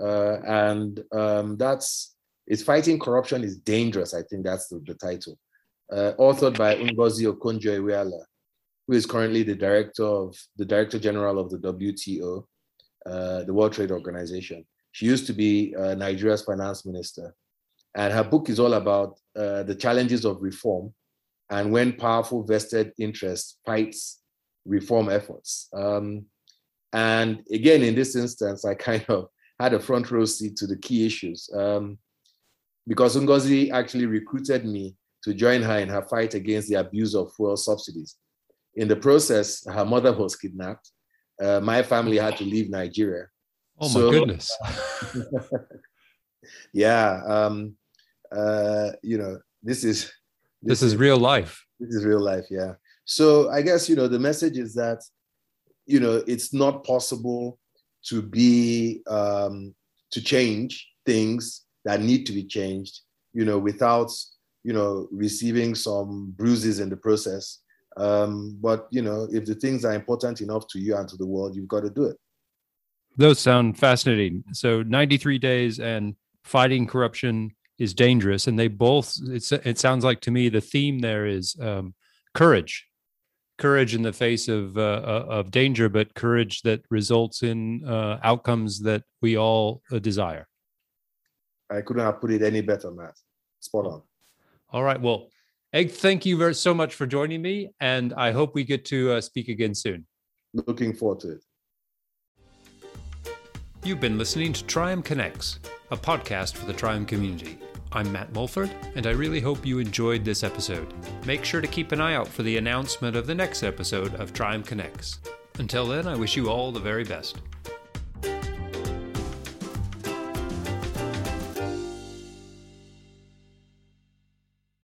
uh, and um, that's it's fighting corruption is dangerous. I think that's the, the title. Uh, authored by Ngozi Okonjo-Iweala, who is currently the director of the director general of the WTO, uh, the World Trade Organization. She used to be uh, Nigeria's finance minister, and her book is all about uh, the challenges of reform and when powerful vested interests fights reform efforts. Um, and again, in this instance, I kind of had a front row seat to the key issues um, because Ngozi actually recruited me to join her in her fight against the abuse of fuel subsidies. In the process, her mother was kidnapped. Uh, my family had to leave Nigeria. Oh so, my goodness! yeah, um, uh, you know, this is this, this is, is real life. This is real life. Yeah. So I guess you know the message is that you know it's not possible to be um, to change things that need to be changed you know without you know receiving some bruises in the process Um, but you know, if the things are important enough to you and to the world, you've got to do it. Those sound fascinating. So 93 days and fighting corruption is dangerous, and they both. It's it sounds like to me the theme there is um, courage, courage in the face of uh, uh of danger, but courage that results in uh, outcomes that we all uh, desire. I couldn't have put it any better, Matt. Spot on. All right. Well, Aig, thank you very so much for joining me, and I hope we get to uh, speak again soon. Looking forward to it. You've been listening to Trium Connects, a podcast for the Trium community. I'm Matt Mulford, and I really hope you enjoyed this episode. Make sure to keep an eye out for the announcement of the next episode of Trium Connects. Until then, I wish you all the very best.